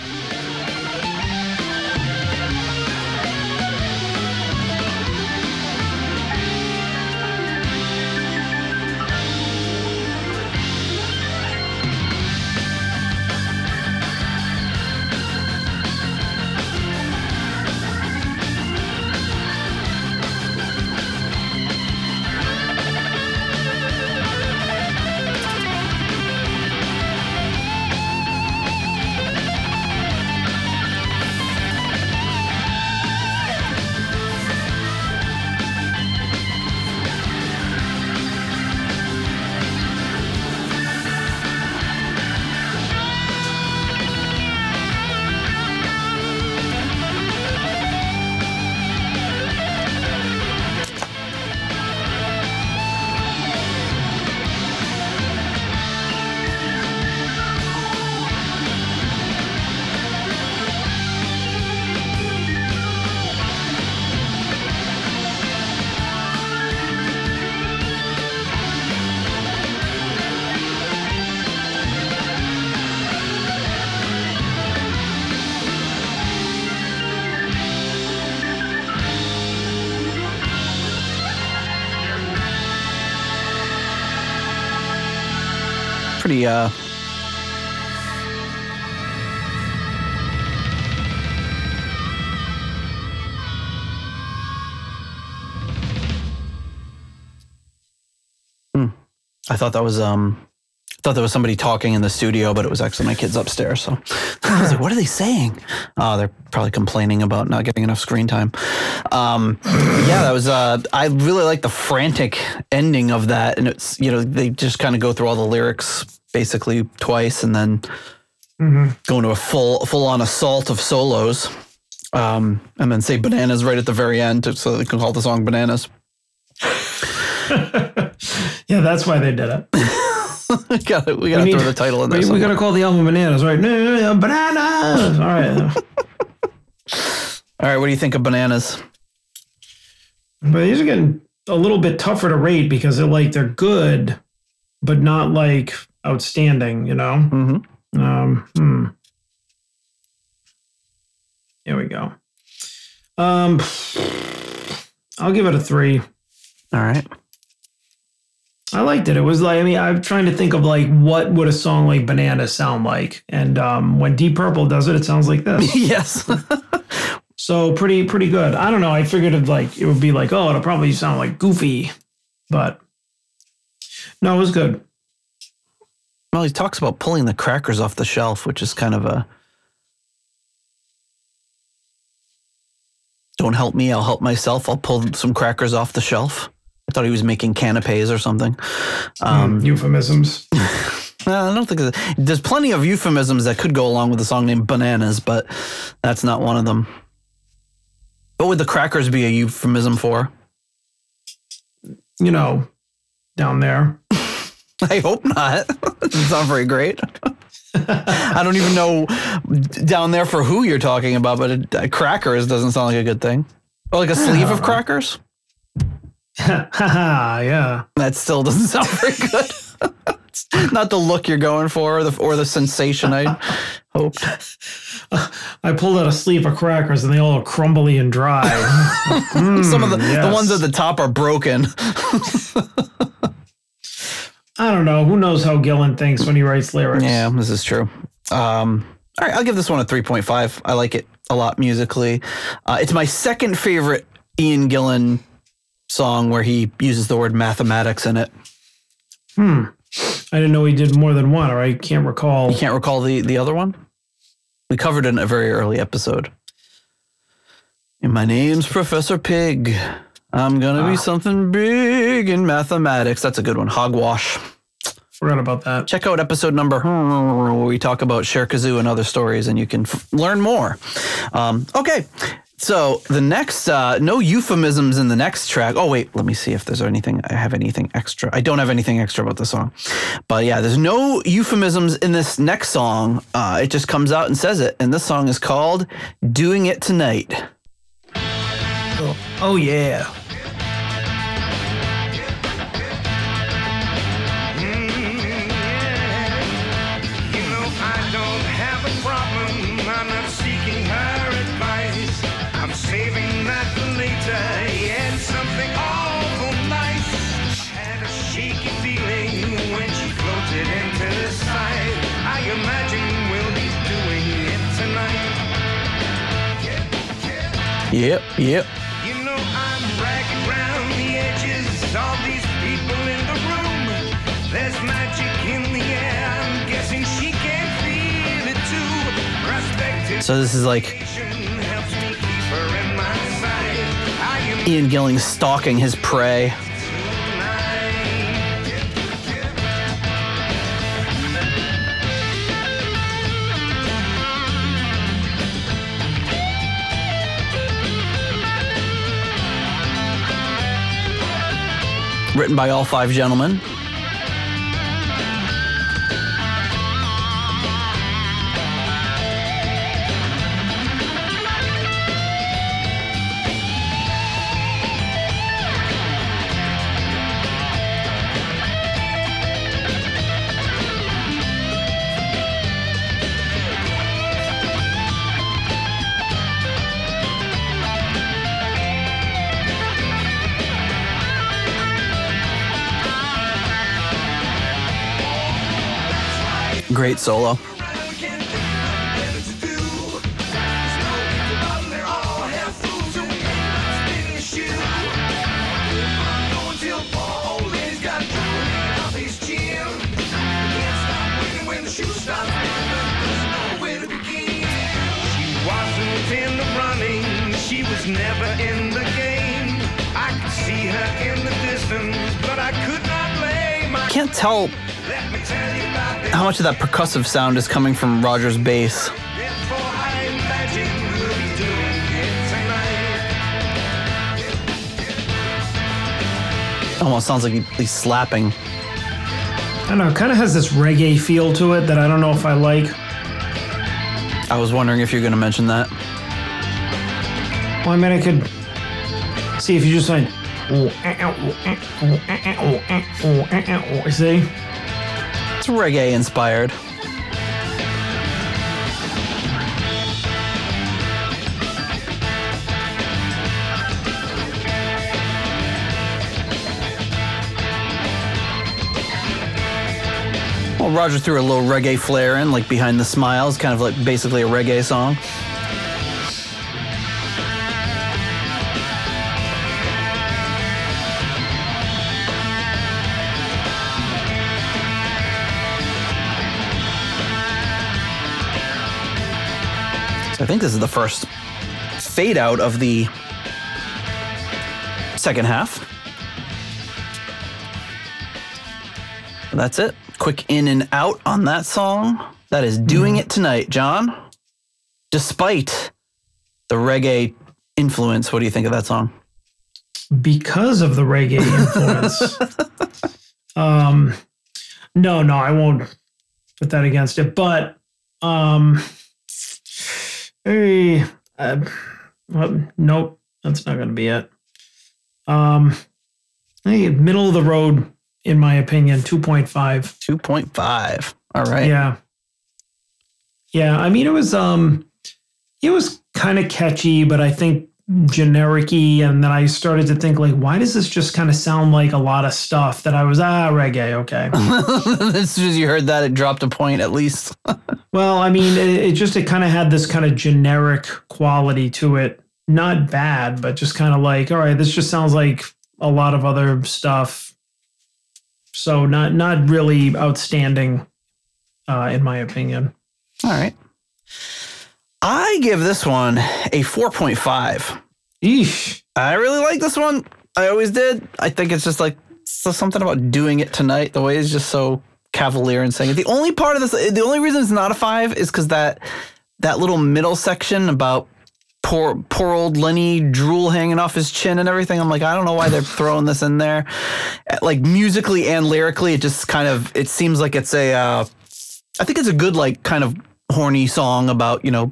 Pretty uh Hmm. I thought that was um thought there was somebody talking in the studio, but it was actually my kids upstairs. So [laughs] I was like, "What are they saying?" Oh, they're probably complaining about not getting enough screen time. Um, yeah, that was. Uh, I really like the frantic ending of that, and it's you know they just kind of go through all the lyrics basically twice, and then go into a full full on assault of solos, um, and then say bananas right at the very end, so they can call the song bananas. [laughs] Yeah, that's why they did it. [laughs] [laughs] we gotta we gotta We need- throw the title in there. We, we gotta call the album Bananas, right? No, no, no, bananas. All right. All right, what do you think of bananas? But these are getting a little bit tougher to rate because they're like they're good, but not like outstanding. You know. Mm-hmm. Um. Hmm. Here we go. Um. I'll give it a three. All right. I liked it. It was like I mean I'm trying to think of like what would a song like Banana sound like, and um, when Deep Purple does it, it sounds like this. [laughs] yes. So pretty pretty good. I don't know. I figured it like it would be like oh it'll probably sound like goofy, but no, it was good. well, he talks about pulling the crackers off the shelf, which is kind of a don't help me, I'll help myself. I'll pull some crackers off the shelf. I thought he was making canapes or something. Um, Euphemisms. [laughs] well, I don't think there's plenty of euphemisms that could go along with a song named Bananas, but that's not one of them. What would the crackers be a euphemism for? You know, down there. [laughs] I hope not. [laughs] Doesn't very great. I don't even know down there for who you're talking about, but it, uh, crackers doesn't sound like a good thing. Or like a sleeve of crackers? [laughs] Yeah. That still doesn't sound very good. It's [laughs] not the look you're going for or the, or the sensation. I hoped. [laughs] I pulled out a sleeve of crackers and they all are crumbly and dry. Some of the, the ones at the top are broken. I don't know. Who knows how Gillan thinks when he writes lyrics? Yeah, this is true. Um, all right, I'll give this one a 3.5. I like it a lot musically. Uh, it's my second favorite Ian Gillan song where he uses the word mathematics in it. Hmm. I didn't know he did more than one, or I can't recall. You can't recall the, the other one? We covered it in a very early episode. And my name's Professor Pig. I'm going to be something big in mathematics. That's a good one. Hogwash. Forgot about that. check out episode number where we talk about Cherkazoo and other stories, and you can f- learn more. Um, okay, so the next, uh, no euphemisms in the next track. Oh wait, let me see if there's anything. I have anything extra. I don't have anything extra about the song, but yeah, there's no euphemisms in this next song. Uh, it just comes out and says it, and this song is called "Doing It Tonight." Oh yeah. Yep, yep. You know I'm round the edges. All these people in the room. There's magic in the air. I'm guessing she can feel it too. Prospective So this is like helps me keep her in my sight. I am Ian Gillan stalking his prey. Written by all five gentlemen. Great solo. She was never in the game. I could see her in the distance, but I could not my. Can't tell. How much of that percussive sound is coming from Roger's bass. Therefore, I imagine we'll be doing it tonight. Almost sounds like he's slapping. I don't know. It kind of has this reggae feel to it that I don't know if I like. I was wondering if you're going to mention that. Well, I mean, I could see if you just went. See? It's reggae inspired. Well, Roger threw a little reggae flair in, like behind the smiles, kind of like basically a reggae song. Think this is the first fade out of the second half. That's it. Quick in and out on that song. That is doing it tonight, John. Despite the reggae influence, what do you think of that song? because of the reggae influence. [laughs] um, no, no, I won't put that against it. But um, hey, uh, well, nope, that's not going to be it. Um, hey, middle of the road, in my opinion, two point five. 2.5. All right. Yeah, Yeah, I mean it was um it was kind of catchy, but I think generic-y and then I started to think like why does this just kind of sound like a lot of stuff that I was ah reggae, okay. [laughs] as soon as you heard that, it dropped a point at least. [laughs] well, I mean it, it just it kind of had this kind of generic quality to it. Not bad, but just kind of like all right, this just sounds like a lot of other stuff. So not not really outstanding uh in my opinion. All right. I give this one a 4.5. Eesh. I really like this one. I always did. I think it's just like so something about doing it tonight. The way it's just so cavalier and saying it. The only part of this, the only reason it's not a five is because that that little middle section about poor poor old Lenny drool hanging off his chin and everything. I'm like, I don't know why they're throwing this in there. Like musically and lyrically, it just kind of it seems like it's a. Uh, I think it's a good like kind of horny song about you know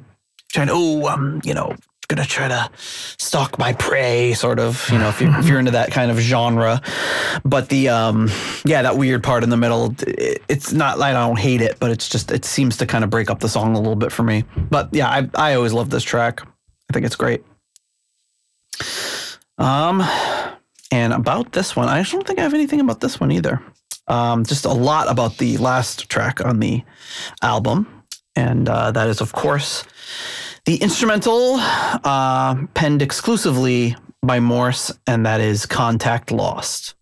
trying to oh, I'm, you know gonna try to stalk my prey sort of you know if you're, if you're into that kind of genre. But the um yeah that weird part in the middle it, it's not i don't hate it but it's just it seems to kind of break up the song a little bit for me. But yeah i, I always love this track. I think it's great. Um and about this one i don't think i have anything about this one either. Um just a lot about the last track on the album. And uh, that is of course the instrumental uh, penned exclusively by Morse, and that is Contact Lost.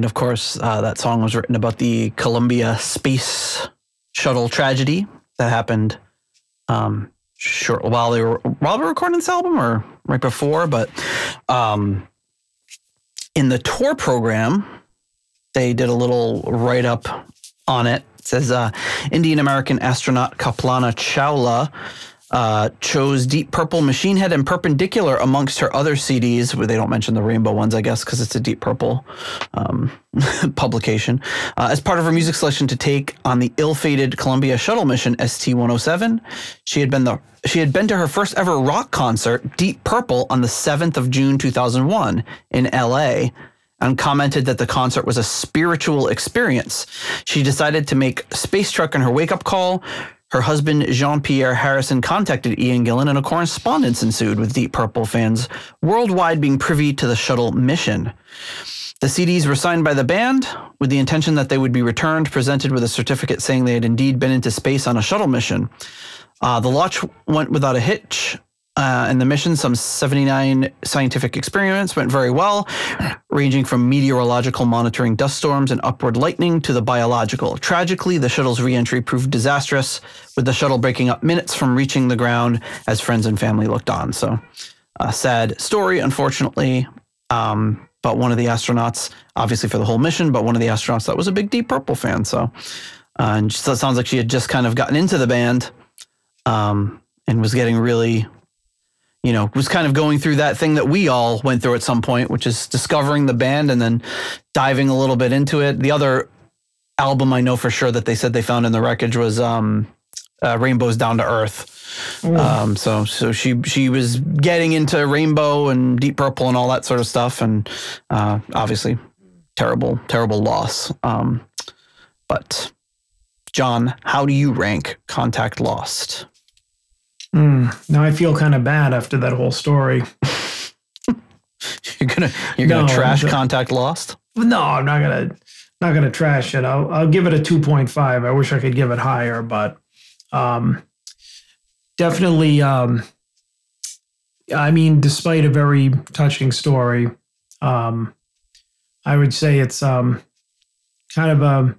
And of course, uh, that song was written about the Columbia Space Shuttle tragedy that happened um, short while they were while they were recording this album or right before. But um, in the tour program, they did a little write up on it. It says uh, Indian American astronaut Kalpana Chawla uh, chose Deep Purple, Machine Head, and Perpendicular amongst her other CDs, where they don't mention the rainbow ones, I guess, because it's a Deep Purple um, [laughs] publication, uh, as part of her music selection to take on the ill-fated Columbia shuttle mission ST-107. She had been the she had been to her first ever rock concert, Deep Purple, on the 7th of June 2001 in LA and commented that the concert was a spiritual experience. She decided to make Space Truckin' her wake up call. Her husband, Jean Pierre Harrison, contacted Ian Gillan, and a correspondence ensued with Deep Purple fans worldwide being privy to the shuttle mission. The CDs were signed by the band with the intention that they would be returned, presented with a certificate saying they had indeed been into space on a shuttle mission. Uh, the launch went without a hitch, uh, and the mission, some 79 scientific experiments, went very well, ranging from meteorological monitoring dust storms and upward lightning to the biological. Tragically, the shuttle's reentry proved disastrous, with the shuttle breaking up minutes from reaching the ground as friends and family looked on. So, a sad story, unfortunately. Um, but one of the astronauts, obviously for the whole mission, but one of the astronauts that was a big Deep Purple fan. So, uh, and so it sounds like she had just kind of gotten into the band um, and was getting really you know, was kind of going through that thing that we all went through at some point, which is discovering the band and then diving a little bit into it. The other album I know for sure that they said they found in the wreckage was um, uh, Rainbow's Down to Earth. Um, so so she she was getting into Rainbow and Deep Purple and all that sort of stuff, and uh, obviously terrible terrible loss. Um, but John, how do you rank Contact Lost? Mm, now I feel kind of bad after that whole story. You're gonna you're gonna trash the- Contact Lost? No, I'm not gonna not gonna trash it. I'll I'll give it a two point five. I wish I could give it higher, but um, definitely. Um, I mean, despite a very touching story, um, I would say it's um, kind of a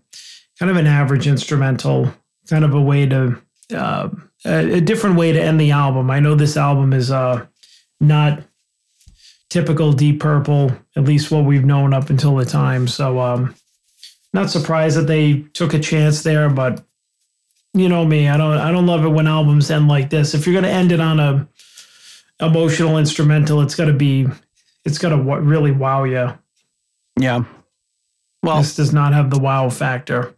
kind of an average instrumental, kind of a way to uh, a, a different way to end the album. I know this album is uh, not typical Deep Purple, at least what we've known up until the time. So, um, not surprised that they took a chance there, but you know me, I don't, I don't love it when albums end like this. If you're gonna end it on a emotional instrumental, it's gotta be, it's gotta wa- really wow you. Yeah. Well, This does not have the wow factor.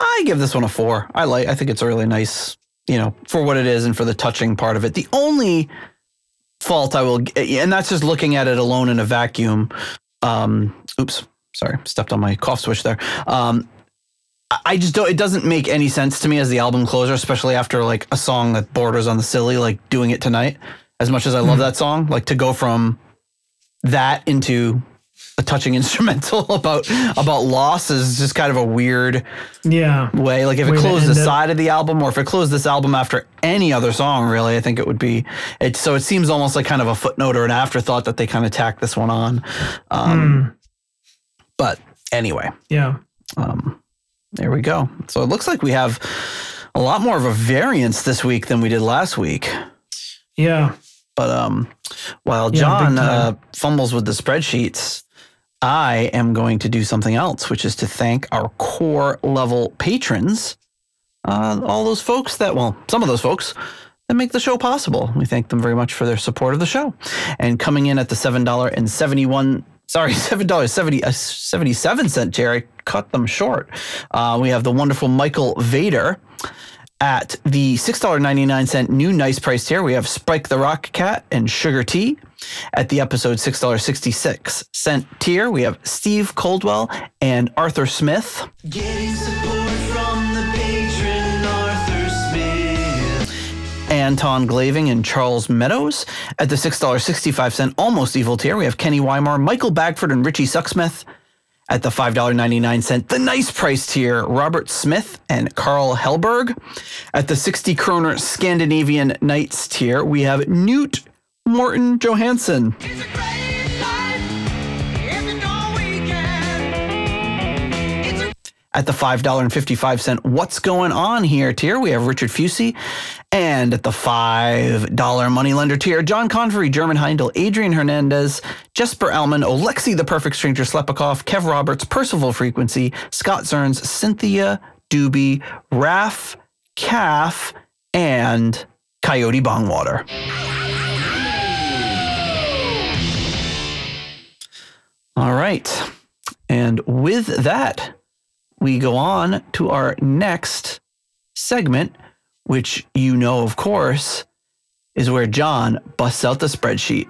I give this one a four. I like. I think it's a really nice, you know, for what it is and for the touching part of it. The only fault I will, and that's just looking at it alone in a vacuum. Um, oops, sorry, stepped on my cough switch there. Um, I- I just don't. It doesn't make any sense to me as the album closer, especially after like a song that borders on the silly, like "Doing It Tonight." As much as I love that song, like to go from that into a touching [laughs] instrumental about about loss is just kind of a weird Yeah. way. Like if Way it closed the it. side of the album, or if it closed this album after any other song, really, I think it would be. It so it seems almost like kind of a footnote or an afterthought that they kind of tacked this one on. Um, Hmm. But anyway, Yeah. um, there we go. So it looks like we have a lot more of a variance this week than we did last week. Yeah. But um, while Yeah, John time. uh, fumbles with the spreadsheets, I am going to do something else, which is to thank our core level patrons. Uh, all those folks that, well, some of those folks that make the show possible. We thank them very much for their support of the show. And coming in at the $7.71, sorry, [laughs] $7.70, uh, 77 cent I cut them short. Uh, we have the wonderful Michael Vader. At the $6.99 new nice price tier, we have Spike the Rock Cat and Sugar Tea. At the episode $6.66 tier, we have Steve Coldwell and Arthur Smith. Getting support from the patron Arthur Smith. Anton Glaving and Charles Meadows. At the $6.65 almost evil tier, we have Kenny Weimar, Michael Bagford, and Richie Sucksmith. At the $5.99, the nice price tier, Robert Smith and Carl Helberg. At the 60 kroner Scandinavian Knights tier, we have Newt Morton Johansson. At the $5.55 What's Going On Here tier, we have Richard Fusey. And at the $5 Moneylender tier, John Convery, German Heindel, Adrian Hernandez, Jesper Elman, Alexi the Perfect Stranger Slepikoff, Kev Roberts, Percival Frequency, Scott Zerns, Cynthia Doobie, Raf, Calf, and Coyote Bongwater. All right. And with that, we go on to our next segment, which you know, of course, is where John busts out the spreadsheet.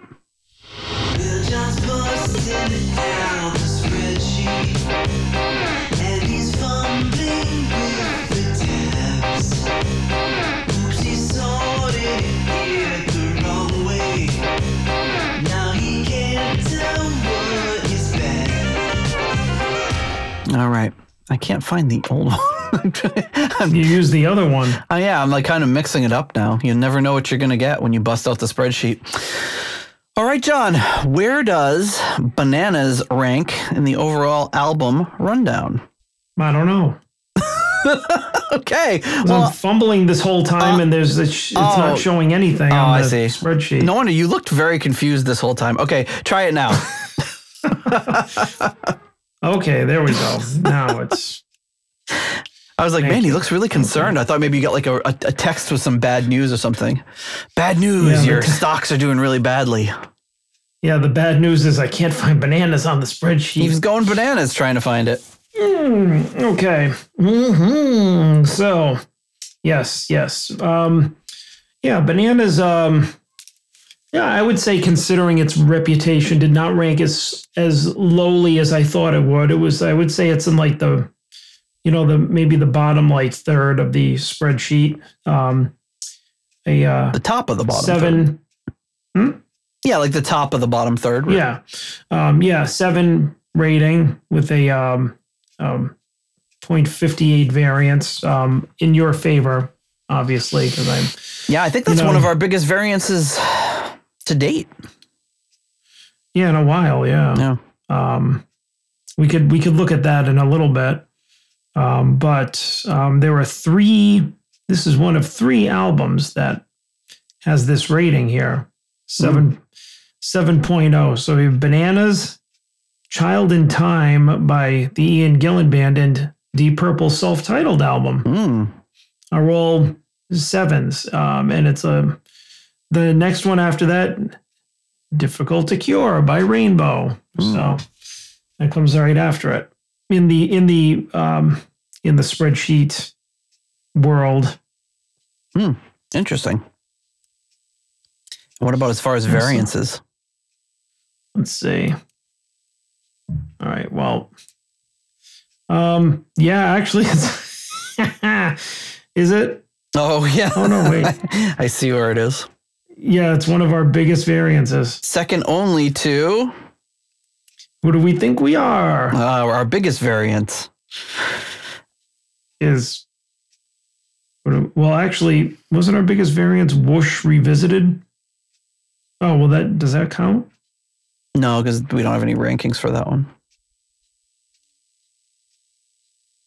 I can't find the old [laughs] one. You use the other one. oh, yeah, I'm like kind of mixing it up now. You never know what you're going to get when you bust out the spreadsheet. All right, John, where does Bananas rank in the overall album rundown? I don't know. [laughs] okay. Well, I'm fumbling this whole time, uh, and there's it's, it's oh. not showing anything Oh, on I the see. spreadsheet. no wonder you looked very confused this whole time. Okay, try it now. [laughs] Okay, there we go. [laughs] Now it's I was like, Thank man, he looks really concerned. I thought maybe you got like a, a, text with some bad news or something. Bad news, Yeah, your stocks are doing really badly. yeah. The bad news is I can't find bananas on the spreadsheet. He's going bananas trying to find it. Okay. hmm So, Yes, yes. Um, yeah, bananas. Um, yeah, I would say considering its reputation did not rank as as lowly as I thought it would. It was. I would say it's in like the, you know, the maybe the bottom like third of the spreadsheet. Um, a uh, The top of the bottom. seven. third. Yeah, like the top of the bottom third. Yeah, um, yeah, seven rating with a um, um, 0.58 variance um, in your favor, obviously, because I'm Yeah, I think that's You one of our biggest variances to date. yeah in a while, yeah. Yeah. Um, we could we could look at that in a little bit, um, but um, there are three. This is one of three albums that has this rating here, seven seven oh. So we have Bananas, Child in Time by the Ian Gillan Band, and Deep Purple self-titled album Mm. are all sevens, um, and it's a the next one after that, "Difficult to Cure" by Rainbow. So that comes right after it in the in the um, in the spreadsheet world. Hmm. Interesting. What about as far as variances? Let's see. All right. Well, um, yeah, actually, it's [laughs] is it? Oh yeah. Oh no, wait. [laughs] I see where it is. Yeah, it's one of our biggest variances. Second only to Who do we think we are? uh, our biggest variance. is well actually wasn't our biggest variance whoosh revisited oh well that does that count No, because we don't have any rankings for that one.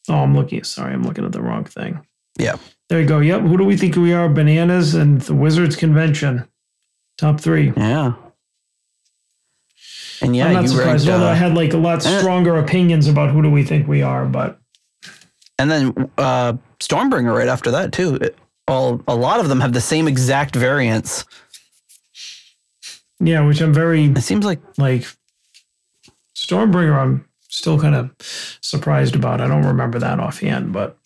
oh i'm looking sorry i'm looking at the wrong thing Yeah. There you go yep who do we think we are bananas and the wizards convention top three Yeah. And yeah, i'm not you surprised ranked, although uh, i had like a lot eh. stronger opinions about who do we think we are but and then uh, Stormbringer right after that too. It, all a lot of them have the same exact variance. yeah which i'm very It seems like like stormbringer i'm still kind of surprised about i don't remember that offhand but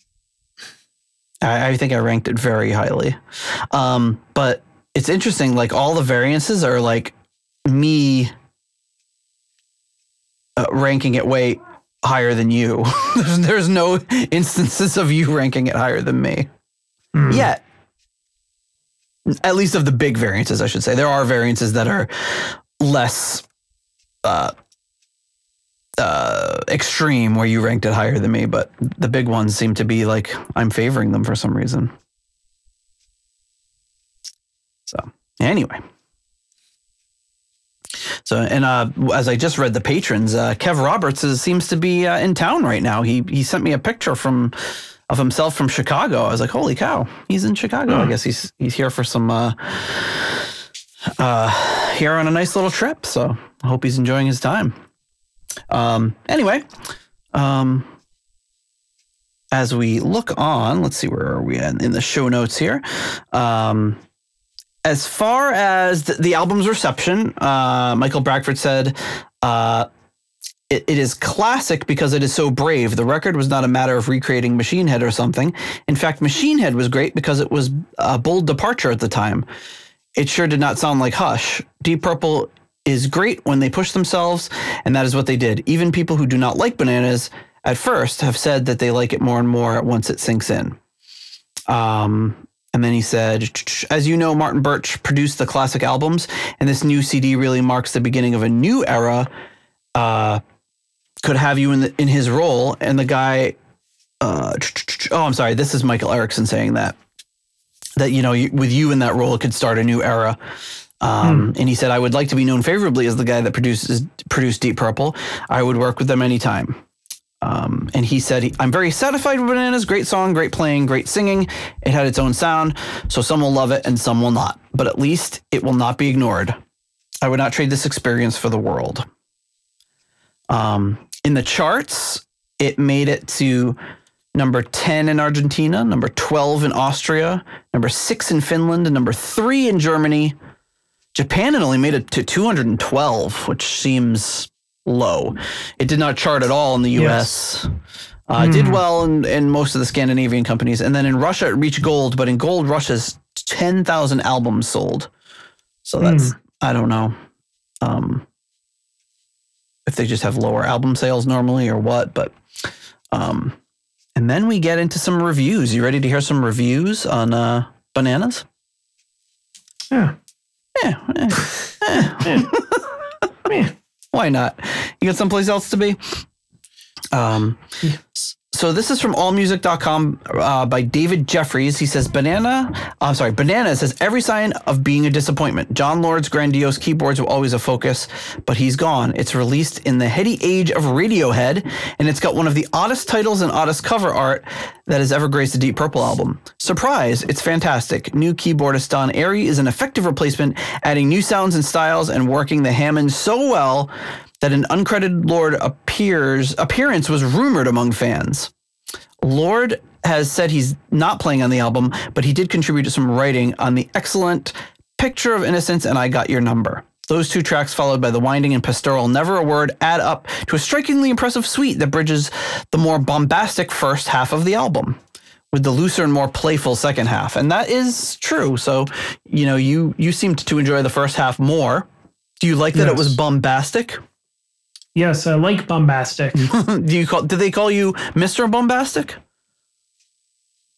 I, I think I ranked it very highly. Um, but it's interesting, like all the variances are like me uh, ranking it way higher than you. [laughs] there's, there's no instances of you ranking it higher than me. Hmm. Yet. At least of the big variances, I should say. There are variances that are less uh, uh, extreme where you ranked it higher than me, but the big ones seem to be like I'm favoring them for some reason. So anyway. So and uh, as I just read the patrons, uh, Kev Roberts is, seems to be uh, in town right now. He he sent me a picture from of himself from Chicago. I was like, holy cow, he's in Chicago. I guess he's he's here for some uh, uh, here on a nice little trip. So I hope he's enjoying his time. Um, anyway, um, as we look on, let's see where are we in, in the show notes here. Um, as far as the, album's reception, uh, Michael Bradford said, uh, it, it is classic because it is so brave. The record was not a matter of recreating Machine Head or something. In fact, Machine Head was great because it was a bold departure at the time. It sure did not sound like Hush. Deep Purple is great when they push themselves, and that is what they did. Even people who do not like bananas at first have said that they like it more and more once it sinks in. Um, and then he said, as you know, Martin Birch produced the classic albums, and this new CD really marks the beginning of a new era. Uh, could have you in the, in his role, and the guy. Uh, oh, I'm sorry. This is Michael Erickson saying that that you know with you in that role it could start a new era. Um, And he said, I would like to be known favorably as the guy that produces produced Deep Purple. I would work with them anytime. Um, and he said, I'm very satisfied with Bananas. Great song, great playing, great singing. It had its own sound, so some will love it and some will not. But at least it will not be ignored. I would not trade this experience for the world. Um, in the charts, it made it to number 10 in Argentina, number 12 in Austria, number six in Finland, and number three in Germany. Japan had only made it to 212, which seems low. It did not chart at all in the US. Uh, Did well in, in most of the Scandinavian companies, and then in Russia it reached gold. But in gold, Russia's ten thousand albums sold. So that's I don't know um, if they just have lower album sales normally or what. But um, and then we get into some reviews. You ready to hear some reviews on uh, bananas? Yeah. Yeah, eh, Yeah. [laughs] why not? You got someplace else to be? Um, s- so this is from allmusic.com uh, by David Jeffries. He says, Banana, I'm sorry, Banana says, every sign of being a disappointment. Jon Lord's grandiose keyboards were always a focus, but he's gone. It's released in the heady age of Radiohead, and it's got one of the oddest titles and oddest cover art that has ever graced a Deep Purple album. Surprise, it's fantastic. New keyboardist Don Airey is an effective replacement, adding new sounds and styles and working the Hammond so well that an uncredited Lord appears appearance was rumored among fans. Lord has said he's not playing on the album, but he did contribute to some writing on the excellent Picture of Innocence and I Got Your Number. Those two tracks, followed by the winding and pastoral Never a Word, add up to a strikingly impressive suite that bridges the more bombastic first half of the album with the looser and more playful second half. And that is true. So, you know, you you seemed to enjoy the first half more. Do you like that it was bombastic? Yes, I like bombastic. [laughs] Do you call did they call you Mr. Bombastic?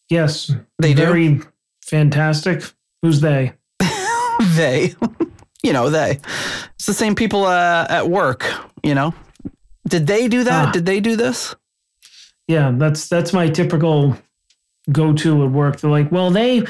Yes. They do? Very fantastic. Who's they? [laughs] they [laughs] you know they it's the same people uh, at work you know did they do that Ah. did they do this Yeah, that's that's my typical go-to at work. They're like, well, they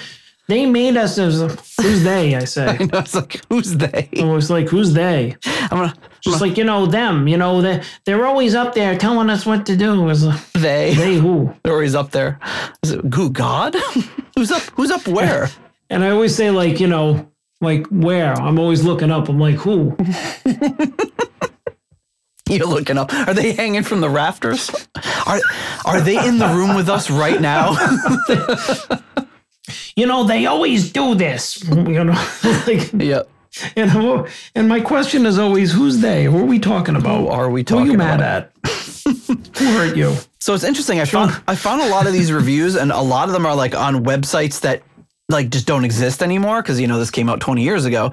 they made us as who's they? I say. [laughs] i know it's like who's they I was like, who's they? i'm gonna Just like you know them. You know they they're always up there telling us what to do. It was they they who? or he's up there is it who god [laughs] who's up who's up where [laughs] And I always say like you know like where? I'm always looking up. I'm like who? you're looking up are they hanging from the rafters are are they in the room with us right now You know they always do this. [laughs] You know [laughs] like yep and and my question is always who's they? Who are we talking about? who are we Who are talking you mad about at? Who hurt you? So it's interesting. I found I found a lot of these reviews, and a lot of them are like on websites that like just don't exist anymore because you know this came out 20 years ago.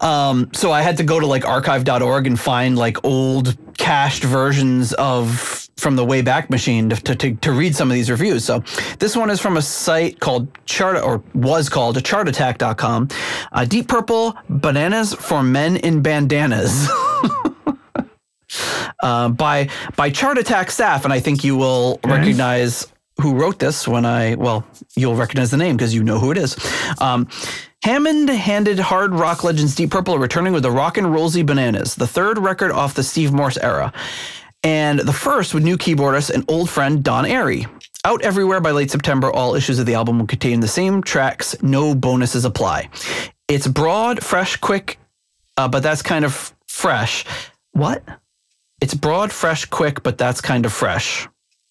Um, so I had to go to like archive.org and find like old cached versions of from the Wayback Machine to, to, to read some of these reviews. So this one is from a site called Chart or was called chartattack.com. Uh, Deep Purple Bananas for Men in Bandanas. [laughs] uh, by by Chart Attack staff, and I think you will recognize who wrote this when I well, you'll recognize the name because you know who it is. Um, Hammond handed hard rock legends Deep Purple returning with the Rock and Rollsy Bananas, the third record off the Steve Morse era, and the first with new keyboardist and old friend Don Airey. Out everywhere by late September, all issues of the album will contain the same tracks, no bonuses apply. It's broad, fresh, quick, uh, but that's kind of fresh. What? It's broad, fresh, quick, but that's kind of fresh.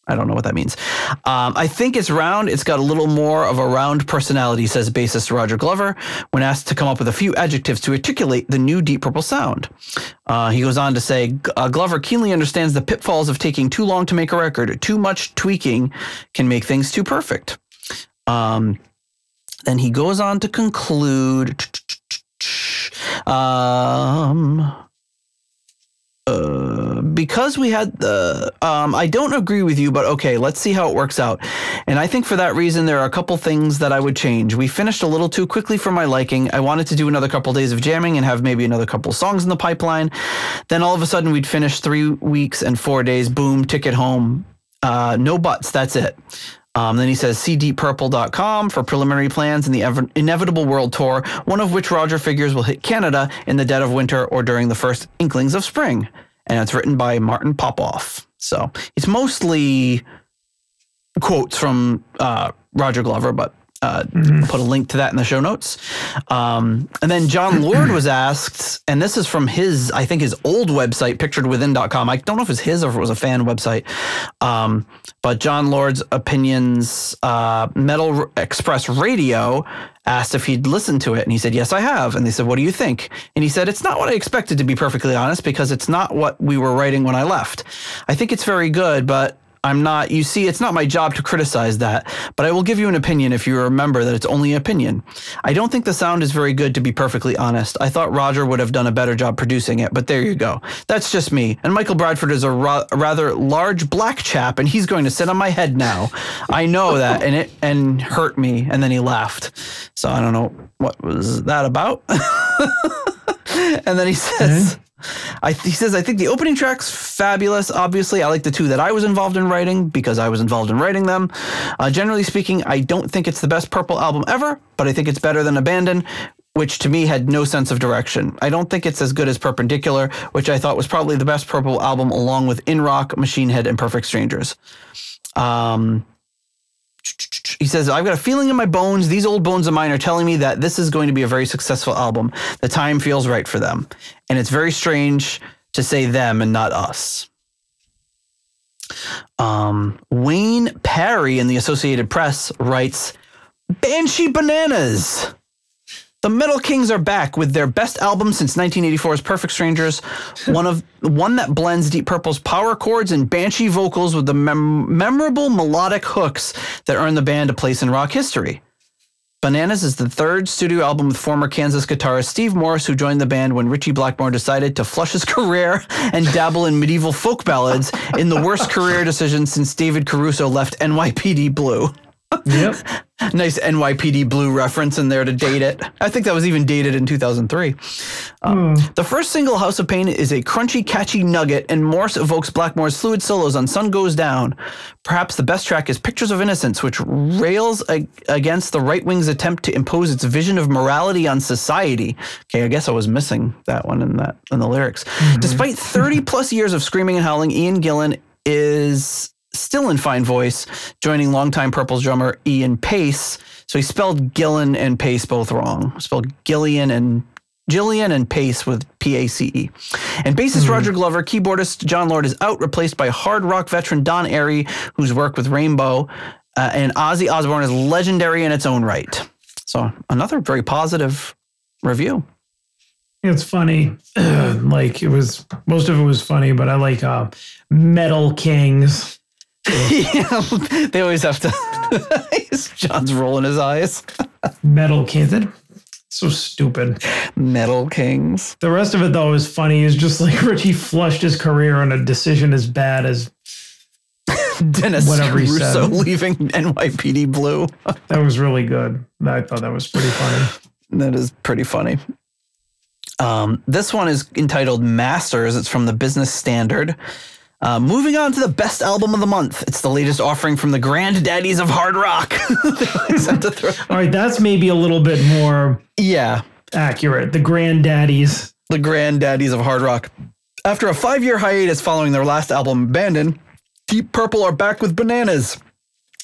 I don't know what that means. Um, I think it's round. It's got a little more of a round personality, says bassist Roger Glover, when asked to come up with a few adjectives to articulate the new Deep Purple sound. Uh, he goes on to say uh, Glover keenly understands the pitfalls of taking too long to make a record. Too much tweaking can make things too perfect. Um, then he goes on to conclude. Um, uh, because we had the um, I don't agree with you, but okay, let's see how it works out. And I think for that reason, there are a couple things that I would change. We finished a little too quickly for my liking. I wanted to do another couple days of jamming and have maybe another couple songs in the pipeline. Then all of a sudden, we'd finish three weeks and four days. Boom, ticket home. Uh, no buts. That's it. Um, then he says, see deeppurple.com for preliminary plans in the ev- inevitable world tour, one of which Roger figures will hit Canada in the dead of winter or during the first inklings of spring. And it's written by Martin Popoff. So it's mostly quotes from uh, Roger Glover, but uh, I'll put a link to that in the show notes. Um, and then Jon [clears throat] Lord was asked, and this is from his, I think his old website, picturedwithin.com. I don't know if it's his or if it was a fan website. Um, but Jon Lord's opinions, uh, Metal Express Radio asked if he'd listened to it. And he said, Yes, I have. And they said, What do you think? And he said, It's not what I expected, to be perfectly honest, because it's not what we were writing when I left. I think it's very good, but I'm not, you see, it's not my job to criticize that, but I will give you an opinion if you remember that it's only an opinion. I don't think the sound is very good, to be perfectly honest. I thought Roger would have done a better job producing it, but there you go. That's just me. And Michael Bradford is a, ra- a rather large black chap, and he's going to sit on my head now. I know that, and it and hurt me. And then he laughed. So I don't know what was that about. [laughs] and then he says. I, he says, I think the opening track's fabulous. Obviously, I like the two that I was involved in writing because I was involved in writing them. Uh, generally speaking, I don't think it's the best Purple album ever, but I think it's better than Abandon, which to me had no sense of direction. I don't think it's as good as Perpendicular, which I thought was probably the best Purple album along with In Rock, Machine Head, and Perfect Strangers. Um, he says, I've got a feeling in my bones. These old bones of mine are telling me that this is going to be a very successful album. The time feels right for them. And it's very strange to say them and not us. Um, Wayne Parry in the Associated Press writes Banshee Bananas. The Metal Kings are back with their best album since 1984's Perfect Strangers, one of one that blends Deep Purple's power chords and banshee vocals with the mem- memorable melodic hooks that earn the band a place in rock history. Bananas is the third studio album with former Kansas guitarist Steve Morris, who joined the band when Ritchie Blackmore decided to flush his [laughs] career and dabble in medieval folk ballads in the worst career decision since David Caruso left NYPD Blue. Yep. [laughs] Nice NYPD Blue reference in there to date it. I think that was even dated in 2003. Um, The first single, House of Pain, is a crunchy, catchy nugget, and Morse evokes Blackmore's fluid solos on Sun Goes Down. Perhaps the best track is Pictures of Innocence, which rails ag- against the right wing's attempt to impose its vision of morality on society. Okay, I guess I was missing that one in that in the lyrics. Despite 30 plus years of screaming and howling, Ian Gillan is still in fine voice, joining longtime Purple's drummer Ian Pace. So he spelled Gillan and Pace both wrong. Spelled Gillian and Jillian and Pace with P A C E. And bassist Roger Glover, keyboardist Jon Lord is out, replaced by hard rock veteran Don Airey, who's worked with Rainbow. Uh, and Ozzy Osbourne is legendary in its own right. So another very positive review. It's funny. [clears throat] like it was most of it was funny, but I like uh Metal Kings. Yeah, [laughs] they always have to. [laughs] John's rolling his eyes. Metal Kings. That, so stupid. Metal Kings. The rest of it though is funny. Is just like [laughs] Ritchie flushed his career on a decision as bad as Dennis Whatever he Russo said. leaving NYPD Blue. that was really good. I thought that was pretty funny. That is pretty funny. Um, this one is entitled Masters. It's from the Business Standard. Uh, moving on to the best album of the month. It's the latest offering from the granddaddies of hard rock. They always have to throw- All right, that's maybe a little bit more yeah, accurate. The granddaddies. the granddaddies of hard rock. After a five year hiatus following their last album, Abandon, Deep Purple are back with Bananas,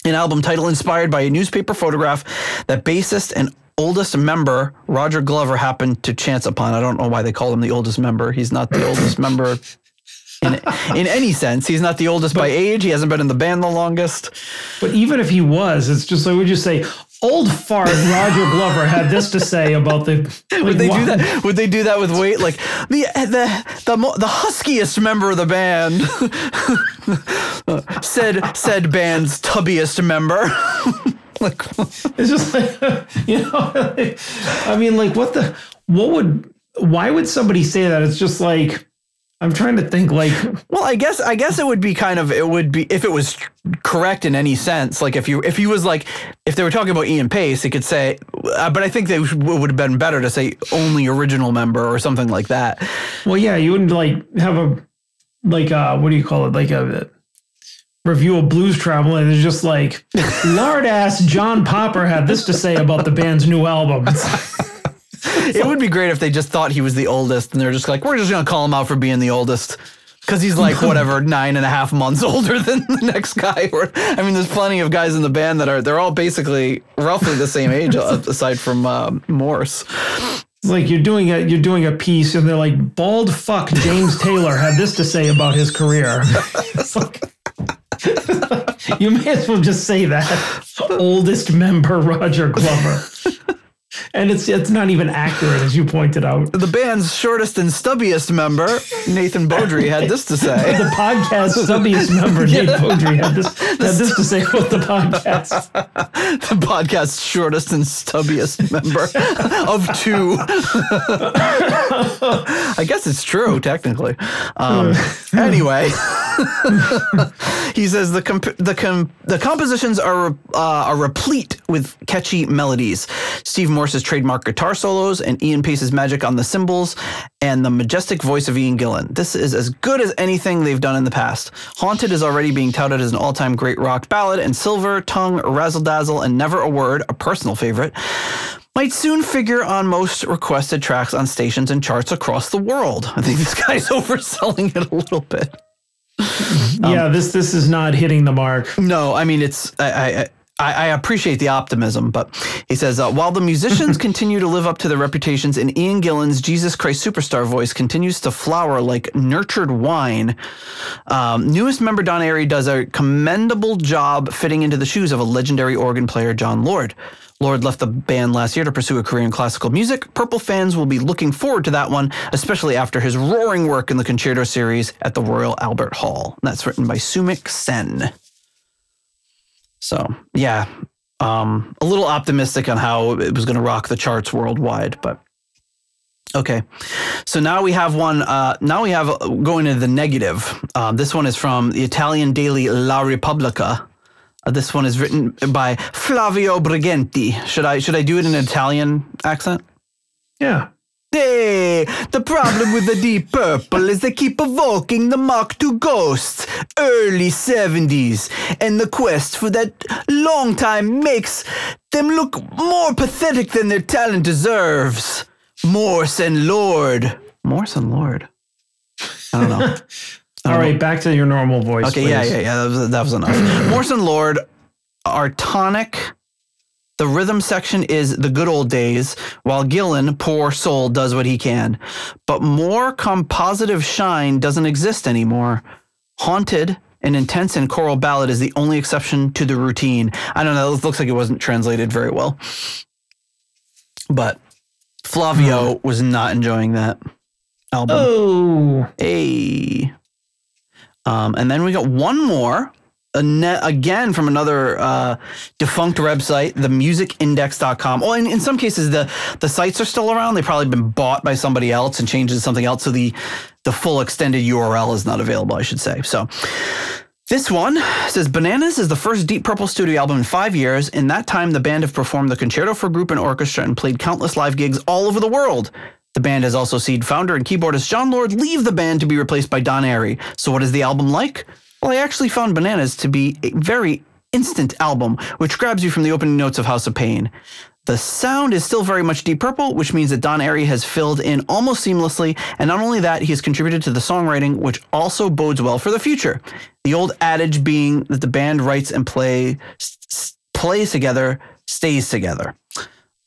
an album title inspired by a newspaper photograph that bassist and oldest member Roger Glover happened to chance upon. I don't know why they call him the oldest member. He's not the oldest [laughs] member. In, in any sense, he's not the oldest by age. He hasn't been in the band the longest. But even if he was, it's just like we just say, old fart Roger Glover had this to say about the. Like, [laughs] Would they why- do that? [laughs] Would they do that with weight? Like the the the the huskiest member of the band [laughs] said said band's tubbiest member. like It's just like, you know, like, I mean, like, what the, what would, why would somebody say that? It's just like, I'm trying to think, like, [laughs] Well, I guess I guess it would be kind of it would be if it was correct in any sense. Like if you if he was like if they were talking about Ian Paice, it could say. Uh, but I think they would would have been better to say only original member or something like that. well, yeah, you wouldn't like have a, like, uh, what do you call it? Like a review of Blues Travel, and it's just like, [laughs] lard ass John Popper had this to say about the band's new album. [laughs] [laughs] It would be great if they just thought he was the oldest, and they're just like, we're just gonna call him out for being the oldest. Because he's like whatever [laughs] nine and a half months [laughs] older than the next guy. Or I mean, there's plenty of guys in the band that are they're all basically roughly the same age, uh, aside from um, Morse. It's like you're doing a you're doing a piece, and they're like, "Bald fuck James Taylor had this to say about his career." You may as well just say that. Oldest member Roger Glover. And it's it's not even accurate as you pointed out. The band's shortest and stubbiest member, Nathan Beaudry, had this to say. The podcast stubbiest member Nate Beaudry had this [laughs] had this to say about the podcast. [laughs] the podcast's shortest and stubbiest member of two. [laughs] I guess it's true, technically. Um, anyway, he says the comp- the com- the compositions are uh, are replete with catchy melodies. Steve Morse's trademark guitar solos and Ian Paice's magic on the cymbals and the majestic voice of Ian Gillan. This is as good as anything they've done in the past. Haunted is already being touted as an all-time great rock ballad, and Silver Tongue, Razzle Dazzle, and Never a Word, a personal favorite, might soon figure on most requested tracks on stations and charts across the world. I think this guy's [laughs] overselling it a little bit. yeah, um, this this is not hitting the mark. No, I mean it's I I, I I appreciate the optimism, but he says uh, while the musicians [laughs] continue to live up to their reputations, and Ian Gillan's Jesus Christ Superstar voice continues to flower like nurtured wine. Um, newest member Don Airey does a commendable job fitting into the shoes of a legendary organ player, Jon Lord. Lord left the band last year to pursue a career in classical music. Purple fans will be looking forward to that one, especially after his roaring work in the concerto series at the Royal Albert Hall. And that's written by Sumik Sen. So yeah, um, a little optimistic on how it was going to rock the charts worldwide, but okay. So now we have one. Uh, now we have uh, going to the negative. Um, this one is from the Italian daily La Repubblica. Uh, this one is written by Flavio Briganti. Should I should I do it in an Italian accent? Yeah. Hey, the problem with the Deep Purple is they keep evoking the Mach II ghosts, early 70s, and the quest for that long time makes them look more pathetic than their talent deserves. Morse and Lord. Morse and Lord. I don't know. All right, back to your normal voice. Okay, yeah, yeah, yeah. That was, that was enough. Morse and Lord are tonic. The rhythm section is the good old days, while Gillan, poor soul, does what he can. But more compositive shine doesn't exist anymore. Haunted, an intense and choral ballad, is the only exception to the routine. I don't know. It looks like it wasn't translated very well. But Flavio was not enjoying that album. Oh, Hey. Um, and then we got one more, again from another uh, defunct website, themusicindex.com. Oh, and in some cases, the, the sites are still around. They've probably been bought by somebody else and changed to something else. So the, the full extended URL is not available, I should say. So this one says Bananas is the first Deep Purple studio album in five years. In that time, the band have performed the concerto for group and orchestra and played countless live gigs all over the world. The band has also seen founder and keyboardist Jon Lord leave the band to be replaced by Don Airey. So, what is the album like? Well, I actually found Bananas to be a very instant album, which grabs you from the opening notes of House of Pain. The sound is still very much Deep Purple, which means that Don Airey has filled in almost seamlessly, and not only that, he has contributed to the songwriting, which also bodes well for the future. The old adage being that the band writes and play s- plays together, stays together.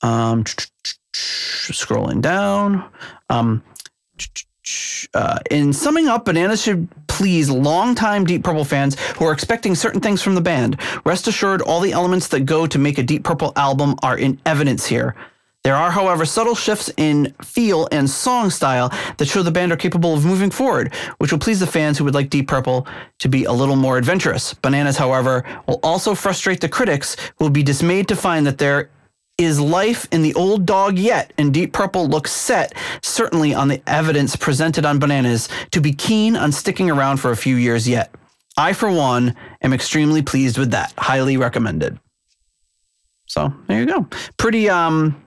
Um, [tsk] scrolling down. Um, [tsk] uh, in summing up, Bananas should please longtime Deep Purple fans who are expecting certain things from the band. Rest assured, all the elements that go to make a Deep Purple album are in evidence here. There are, however, subtle shifts in feel and song style that show the band are capable of moving forward, which will please the fans who would like Deep Purple to be a little more adventurous. Bananas, however, will also frustrate the critics who will be dismayed to find that there is life in the old dog yet, and Deep Purple looks set, certainly on the evidence presented on Bananas, to be keen on sticking around for a few years yet. I, for one, am extremely pleased with that. Highly recommended. So there you go. Pretty um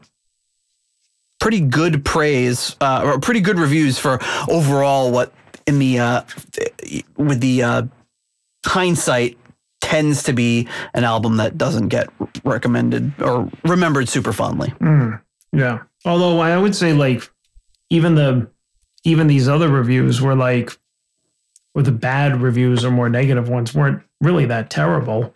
pretty good praise uh, or pretty good reviews for overall what in the uh with the uh hindsight tends to be an album that doesn't get recommended or remembered super fondly. Mm, yeah. Although I would say like even the even these other reviews were like or the bad reviews or more negative ones weren't really that terrible.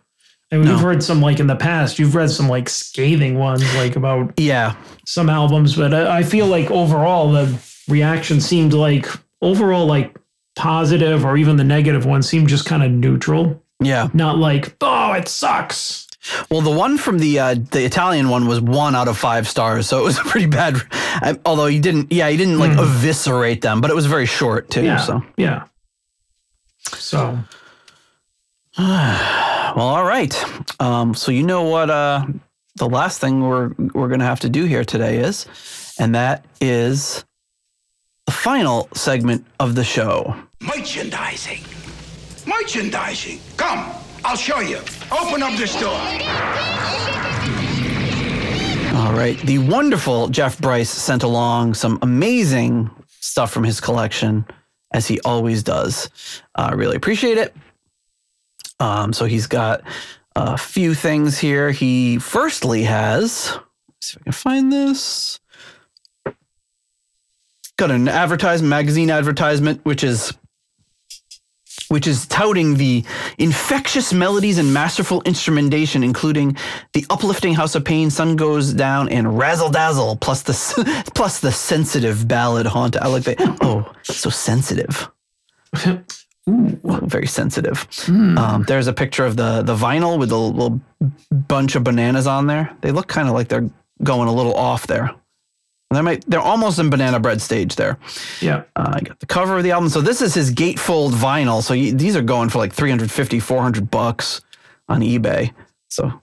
And No. we've heard some like in the past, you've read some like scathing ones like about Yeah. some albums, but I, I feel like overall the reaction seemed like overall like positive or even the negative one seemed just kind of neutral. Yeah. Not like, oh, it sucks. Well, the one from the uh, the Italian one was one out of five stars, so it was a pretty bad. I, although he didn't, yeah, he didn't like eviscerate them, but it was very short too. Yeah. So, Yeah. So [sighs] well, all right. Um, so you know what? Uh, the last thing we're we're gonna have to do here today is, and that is the final segment of the show. Merchandising. Merchandising. Come, I'll show you. Open up this door. All right. The wonderful Jeff Bryce sent along some amazing stuff from his collection, as he always does. I really appreciate it. Um, so he's got a few things here. He firstly has, see if I can find this. Got an advertisement, magazine advertisement, which is which is touting the infectious melodies and masterful instrumentation, including the uplifting House of Pain, Sun Goes Down, and Razzle Dazzle, plus the [laughs] plus the sensitive ballad Haunt. I like that. Oh, so sensitive. [laughs] Ooh. Very sensitive. Um, there's a picture of the the vinyl with a little bunch of bananas on there. They look kind of like they're going a little off there. They might, they're almost in banana bread stage there. yeah. Uh, I got the cover of the album. So this is his gatefold vinyl. So you, these are going for like 350, 400 bucks on eBay. So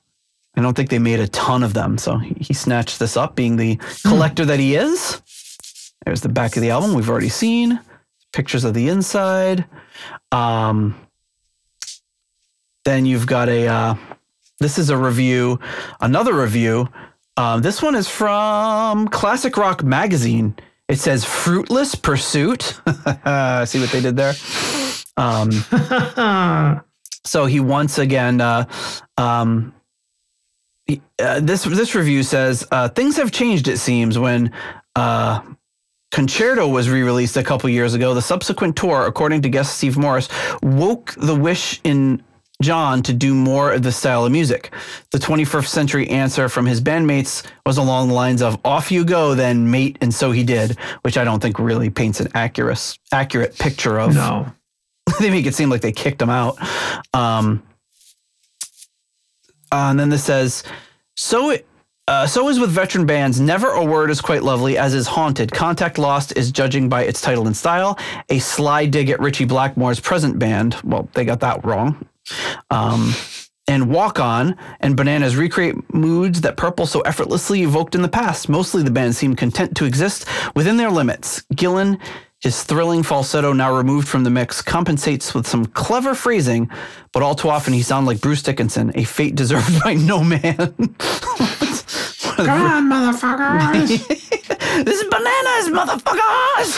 I don't think they made a ton of them. So he, he snatched this up, being the collector that he is. There's the back of the album we've already seen. Pictures of the inside. Um, then you've got a. Uh, this is a review, another review. Um, this one is from Classic Rock Magazine. It says "Fruitless Pursuit." [laughs] See what they did there. Um, [laughs] so he once again. Uh, um, he- uh, this this review says uh, things have changed. It seems when. Uh, Concerto was re-released a couple years ago. The subsequent tour, according to guest Steve Morris, woke the wish in Jon to do more of this style of music. The 21st century answer from his bandmates was along the lines of "Off you go, then, mate," and so he did, which I don't think really paints an accurate accurate picture of. No. [laughs] they make it seem like they kicked him out. Um, uh, and then this says, so it. Uh, so is with veteran bands. Never a word is quite lovely, as is haunted. Contact Lost is judging by its title and style. A sly dig at Ritchie Blackmore's present band. Well, they got that wrong. Um, and Walk On and Bananas recreate moods that Purple so effortlessly evoked in the past. Mostly the band seemed content to exist within their limits. Gillan, his thrilling falsetto now removed from the mix, compensates with some clever phrasing, but all too often he sounds like Bruce Dickinson, a fate deserved [laughs] by no man. [laughs] Come on, motherfuckers. [laughs] this is bananas, motherfuckers!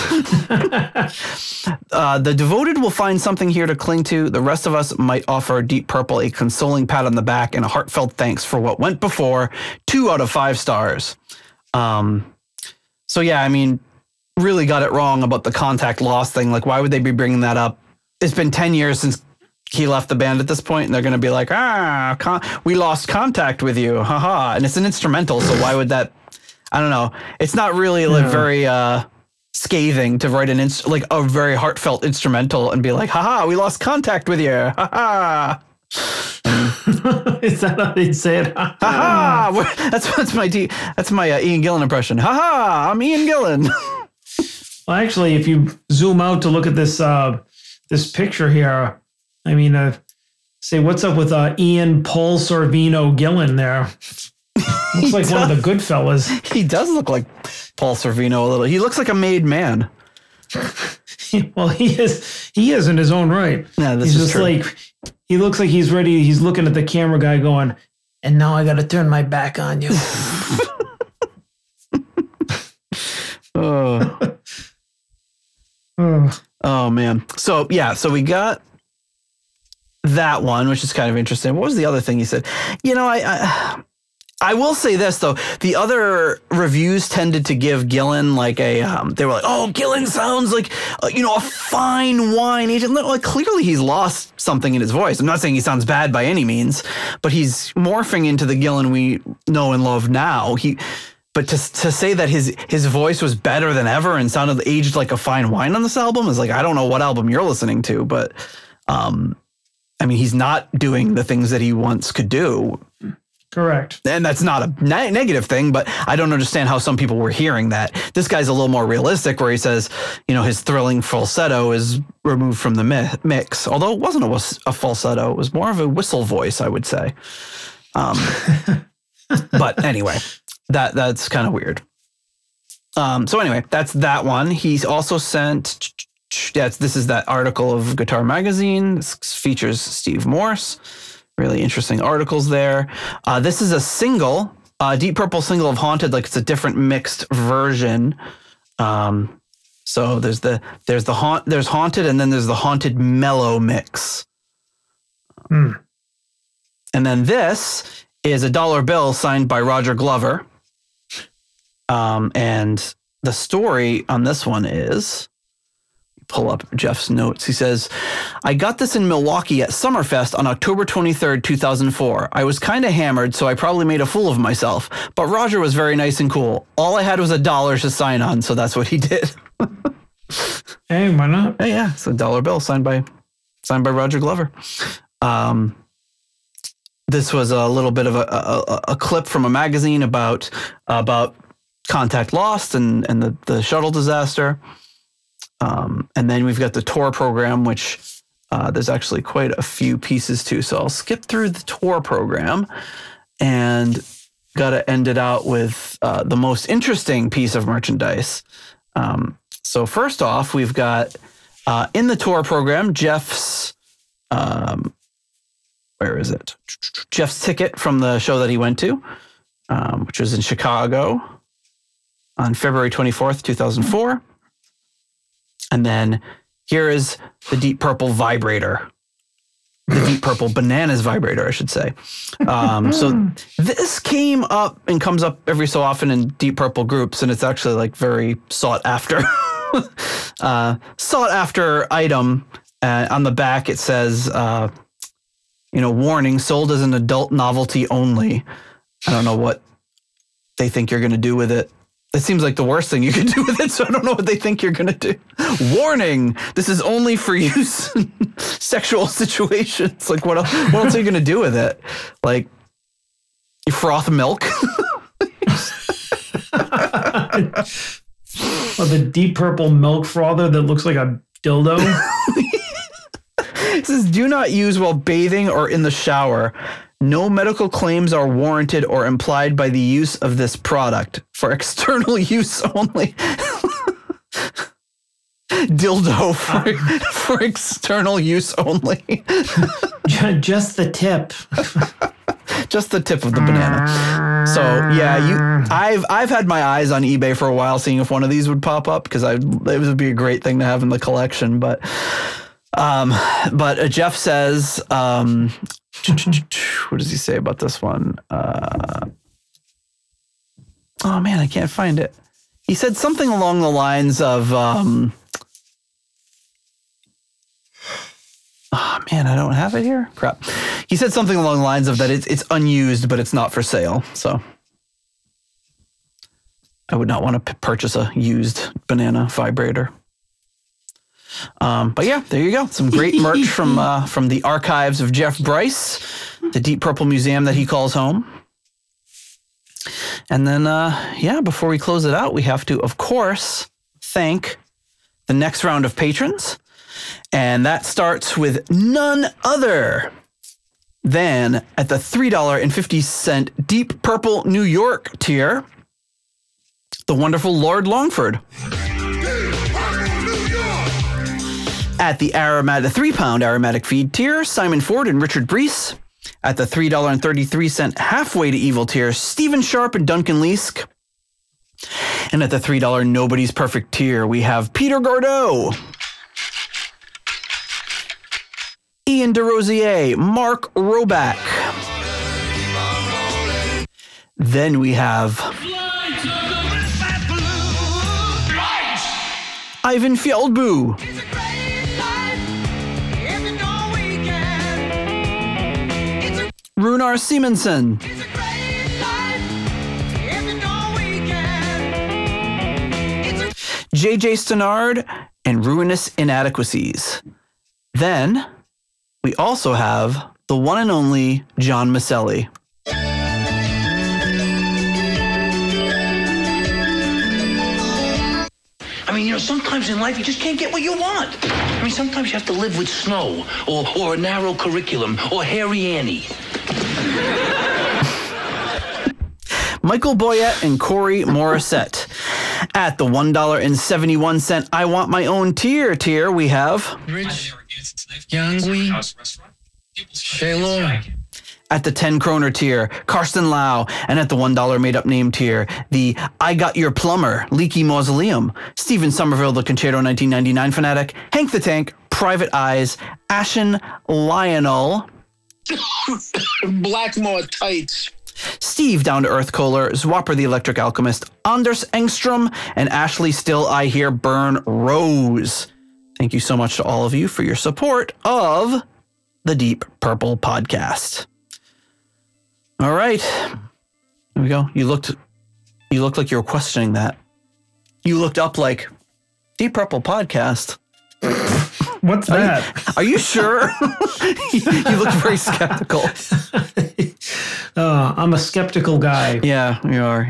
uh, the devoted will find something here to cling to. The rest of us might offer Deep Purple a consoling pat on the back and a heartfelt thanks for what went before. Two out of five stars. Um, so yeah, I mean, really got it wrong about the contact loss thing. Like, why would they be bringing that up? It's been ten years since he left the band at this point, and they're going to be like, ah, con- we lost contact with you, haha. And it's an instrumental, so why would that? I don't know. It's not really like very uh, scathing to write an inst- like a very heartfelt instrumental and be like, haha, we lost contact with you, haha. [laughs] Is that how they say it? [laughs] Haha, that's that's my D, that's my uh, Ian Gillan impression. Haha, I'm Ian Gillan. [laughs] Well, actually, if you zoom out to look at this uh, this picture here, I mean, uh, say what's up with uh, Ian Paul Sorvino Gillan there? [laughs] Looks like one of the good fellas. he does look like Paul Sorvino a little. He looks like a made man. [laughs] well, he is he is in his own right. Yeah, this he's is just true. like he looks like he's ready. He's looking at the camera guy, going, "And now I got to turn my back on you." [laughs] Oh. Ugh. Oh man. So yeah, so we got that one, which is kind of interesting. What was the other thing you said? You know, I I, I will say this though: the other reviews tended to give Gillan like a. Um, they were like, "Oh, Gillan sounds like uh, you know a fine wine agent." Like clearly he's lost something in his voice. I'm not saying he sounds bad by any means, but he's morphing into the Gillan we know and love now. He. But to, to say that his his voice was better than ever and sounded aged like a fine wine on this album is like I don't know what album you're listening to, but um, I mean he's not doing the things that he once could do. Correct. and that's not a ne- negative thing, but I don't understand how some people were hearing that. This guy's a little more realistic, where he says, you know, his thrilling falsetto is removed from the mi- mix. Although it wasn't a, whis- a falsetto, it was more of a whistle voice, I would say. Um, [laughs] but anyway, that that's kind of weird. Um, so anyway, that's that one. He's also sent. That's this is that article of Guitar Magazine. This features Steve Morse. Really interesting articles there. Uh, this is a single, uh, Deep Purple single of Haunted. Like it's a different mixed version. Um, so there's the there's the haunt there's Haunted and then there's the Haunted Mellow mix. Hmm. And then this is a dollar bill signed by Roger Glover. Um, and the story on this one is pull up Jeff's notes. He says, I got this in Milwaukee at Summerfest on October 23rd, 2004. I was kind of hammered, so I probably made a fool of myself. But Roger was very nice and cool. All I had was a dollar to sign on, so that's what he [laughs] did. Hey, why not? Hey, yeah, it's a dollar bill signed by signed by Roger Glover. Um, this was a little bit of a, a, a clip from a magazine about about contact lost and and the the shuttle disaster. Um, and then we've got the tour program, which uh, there's actually quite a few pieces to. So I'll skip through the tour program and got to end it out with uh, the most interesting piece of merchandise. Um, so first off, we've got uh, in the tour program Jeff's um, where is it? Jeff's ticket from the show that he went to, um, which was in Chicago on February 24th, 2004. And then here is the Deep Purple vibrator. The Deep Purple Bananas vibrator, I should say. Um, so this came up and comes up every so often in Deep Purple groups, and it's actually like very sought after. [laughs] uh, sought after item. Uh, on the back, it says, uh, you know, warning, sold as an adult novelty only. I don't know what they think you're going to do with it. It seems like the worst thing you can [laughs] do with it, so I don't know what they think you're going to do. Warning, this is only for [laughs] use in sexual situations. Like, what else, what else are you going to do with it? Like, you froth milk? [laughs] Or the deep purple milk frother that looks like a dildo. It says, do not use while bathing or in the shower. No medical claims are warranted or implied by the use of this product for [laughs] external use only. Dildo for, ah. [laughs] for external use only. Just the tip. [laughs] Just the tip of the banana. So yeah, you I've I've had my eyes on eBay for a while seeing if one of these would pop up because I it would be a great thing to have in the collection, but um but uh, Jeff says um what does he say about this one? Uh Oh man, I can't find it. He said something along the lines of um Oh man, I don't have it here. Crap. He said something along the lines of that it's it's unused, but it's not for sale. So I would not want to p- purchase a used banana vibrator. Um, but yeah, there you go. Some great [laughs] merch from uh, from the archives of Jeff Bryce, the Deep Purple Museum that he calls home. And then, uh, yeah, before we close it out, we have to, of course, thank the next round of patrons. And that starts with none other than at the $3.50 Deep Purple New York tier, the wonderful Lord Longford. At the aromatic, the three pound aromatic feed tier, Simon Ford and Richard Brees. At the $3.33 halfway to evil tier, Stephen Sharp and Duncan Leask. And at the $3 Nobody's Perfect tier, we have Peter Gordeau, Ian DeRosier, Mark Roback. Then we have Ivan Fjaldbu, Runar Simonsen, JJ Stannard, and Ruinous Inadequacies. Then we also have the one and only John Maselli. I mean, you know, sometimes in life you just can't get what you want. I mean, sometimes you have to live with snow, or, or a narrow curriculum, or hairy Annie. Michael Boyette and Corey Morissette. At the $1.71 I Want My Own tier tier, we have Rich, Yangui, Shaylor. At the 10 kroner tier, Karsten Lau, and at the $1 made up name tier, the I Got Your Plumber, Leaky Mausoleum, Stephen Somerville, the Concerto 1999 fanatic, Hank the Tank, Private Eyes, Ashen Lionel, [coughs] Blackmore tights. Steve Down to Earth Kohler, Zwapper the Electric Alchemist, Anders Engstrom, and Ashley Still I Hear Burn Rose. Thank you so much to all of you for your support of the Deep Purple podcast. All right. There we go. You looked you looked like you were questioning that. You looked up like Deep Purple podcast. What's that? Are you sure? [laughs] you looked very skeptical. [laughs] Uh, I'm a skeptical guy. Yeah, you are.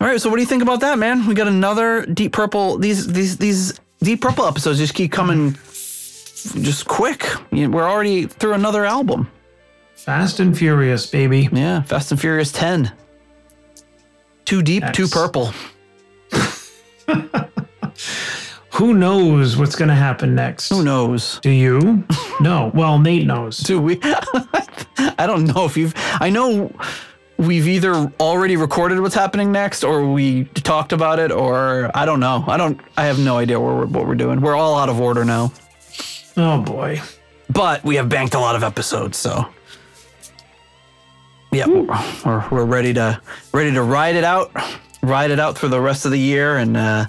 All right, so what do you think about that, man? We got another Deep Purple. These these these Deep Purple episodes just keep coming, just quick. We're already through another album. Fast and Furious, baby. Yeah, Fast and Furious ten. Too deep, too purple. [laughs] Who knows what's going to happen next? Who knows? Do you? [laughs] no. Well, Nate knows. Do we? [laughs] I don't know if you've. I know we've either already recorded what's happening next, or we talked about it, or I don't know. I don't. I have no idea what we're, what we're doing. We're all out of order now. Oh boy. but we have banked a lot of episodes, so yeah, we're, we're ready to ready to ride it out, ride it out through the rest of the year, and uh,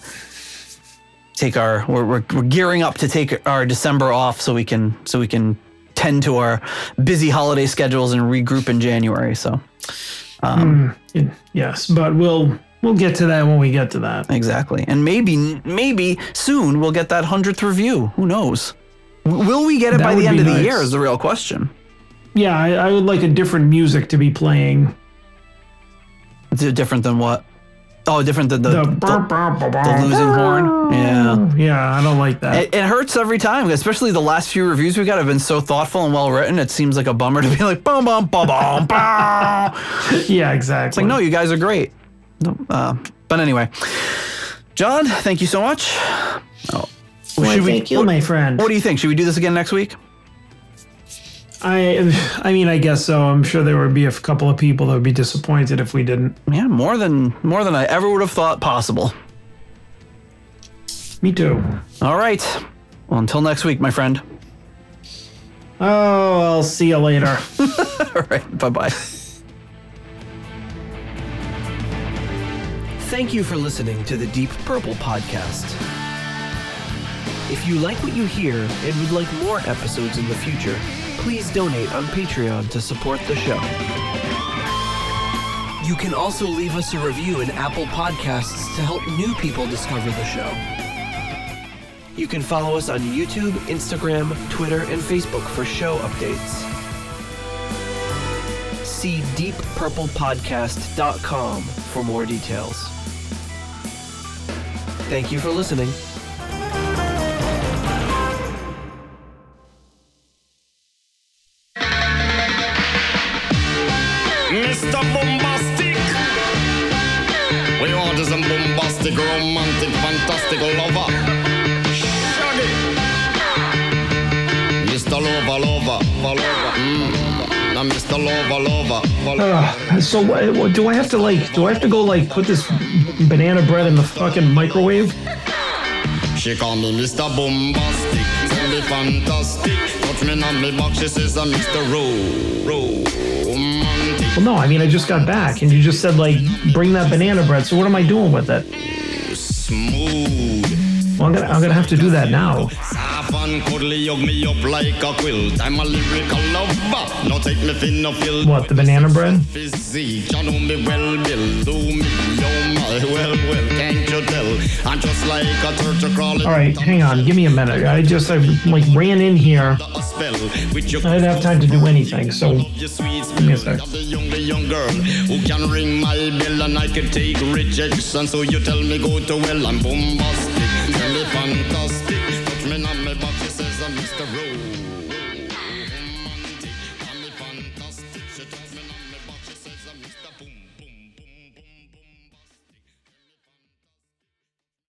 take our we're, we're, we're gearing up to take our December off so we can so we can tend to our busy holiday schedules and regroup in January. So Yes, but we'll we'll get to that when we get to that. exactly, and maybe maybe soon we'll get that hundredth review. Who knows? Will we get it That by the end of the year? Is the real question. Yeah, I, I would like a different music to be playing. Is different than what? Oh, different than the, The, the, the losing horn. Yeah. Yeah, I don't like that. It, it hurts every time, especially the last few reviews we got have been so thoughtful and well written. It seems like a bummer to be like, bum, bum, bum, bum, [laughs] bum. Yeah, exactly. It's like, no, you guys are great. Uh, but anyway, John, thank you so much. Oh, Why, should we- thank you, what, my friend. what do you think? Should we do this again next week? I, I mean, I guess so. I'm sure there would be a couple of people that would be disappointed if we didn't. Yeah, more than more than I ever would have thought possible. Me too. All right. Well, until next week, my friend. Oh, I'll see you later. [laughs] All right. Bye bye. Thank you for listening to the Deep Purple podcast. If you like what you hear and would like more episodes in the future, please donate on Patreon to support the show. You can also leave us a review in Apple Podcasts to help new people discover the show. You can follow us on YouTube, Instagram, Twitter, and Facebook for show updates. See deeppurplepodcast.com for more details. Thank you for listening. Mr. Boombastic. We want is a bombastic, romantic, fantastic lover. Shaggy. Mr. Lover, lover, lover. Mm. Now, Mr. Lover, lover, lover. Uh, so, what, what, do I have to like? Do I have to go like put this banana bread in the fucking microwave? She call me Mr. Boombastic, tell me fantastic. Touch me on me back, she says I'm Mr. Ro, romantic. Well, no. I mean, I just got back, and you just said like bring that banana bread. So what am I doing with it? Smooth. Well, I'm gonna I'm gonna have to do that now. Soft and cuddly hug me up like a quilt. I'm a lyrical lover. Now take me fin no feel. What, the banana bread? Physique, you know me well, Bill. Do me, my, well, well, can't you tell? I'm just like a turtle crawling. All right, hang on. Give me a minute. I just I like ran in here. A spell with your I didn't have time to do anything. So sweet me a sec. I'm the young, girl who can ring my bell and I can take rejection. So you tell me go to well, I'm bombastic, tell me fantastic. Touch me on my back, she says I'm Mr. Rose.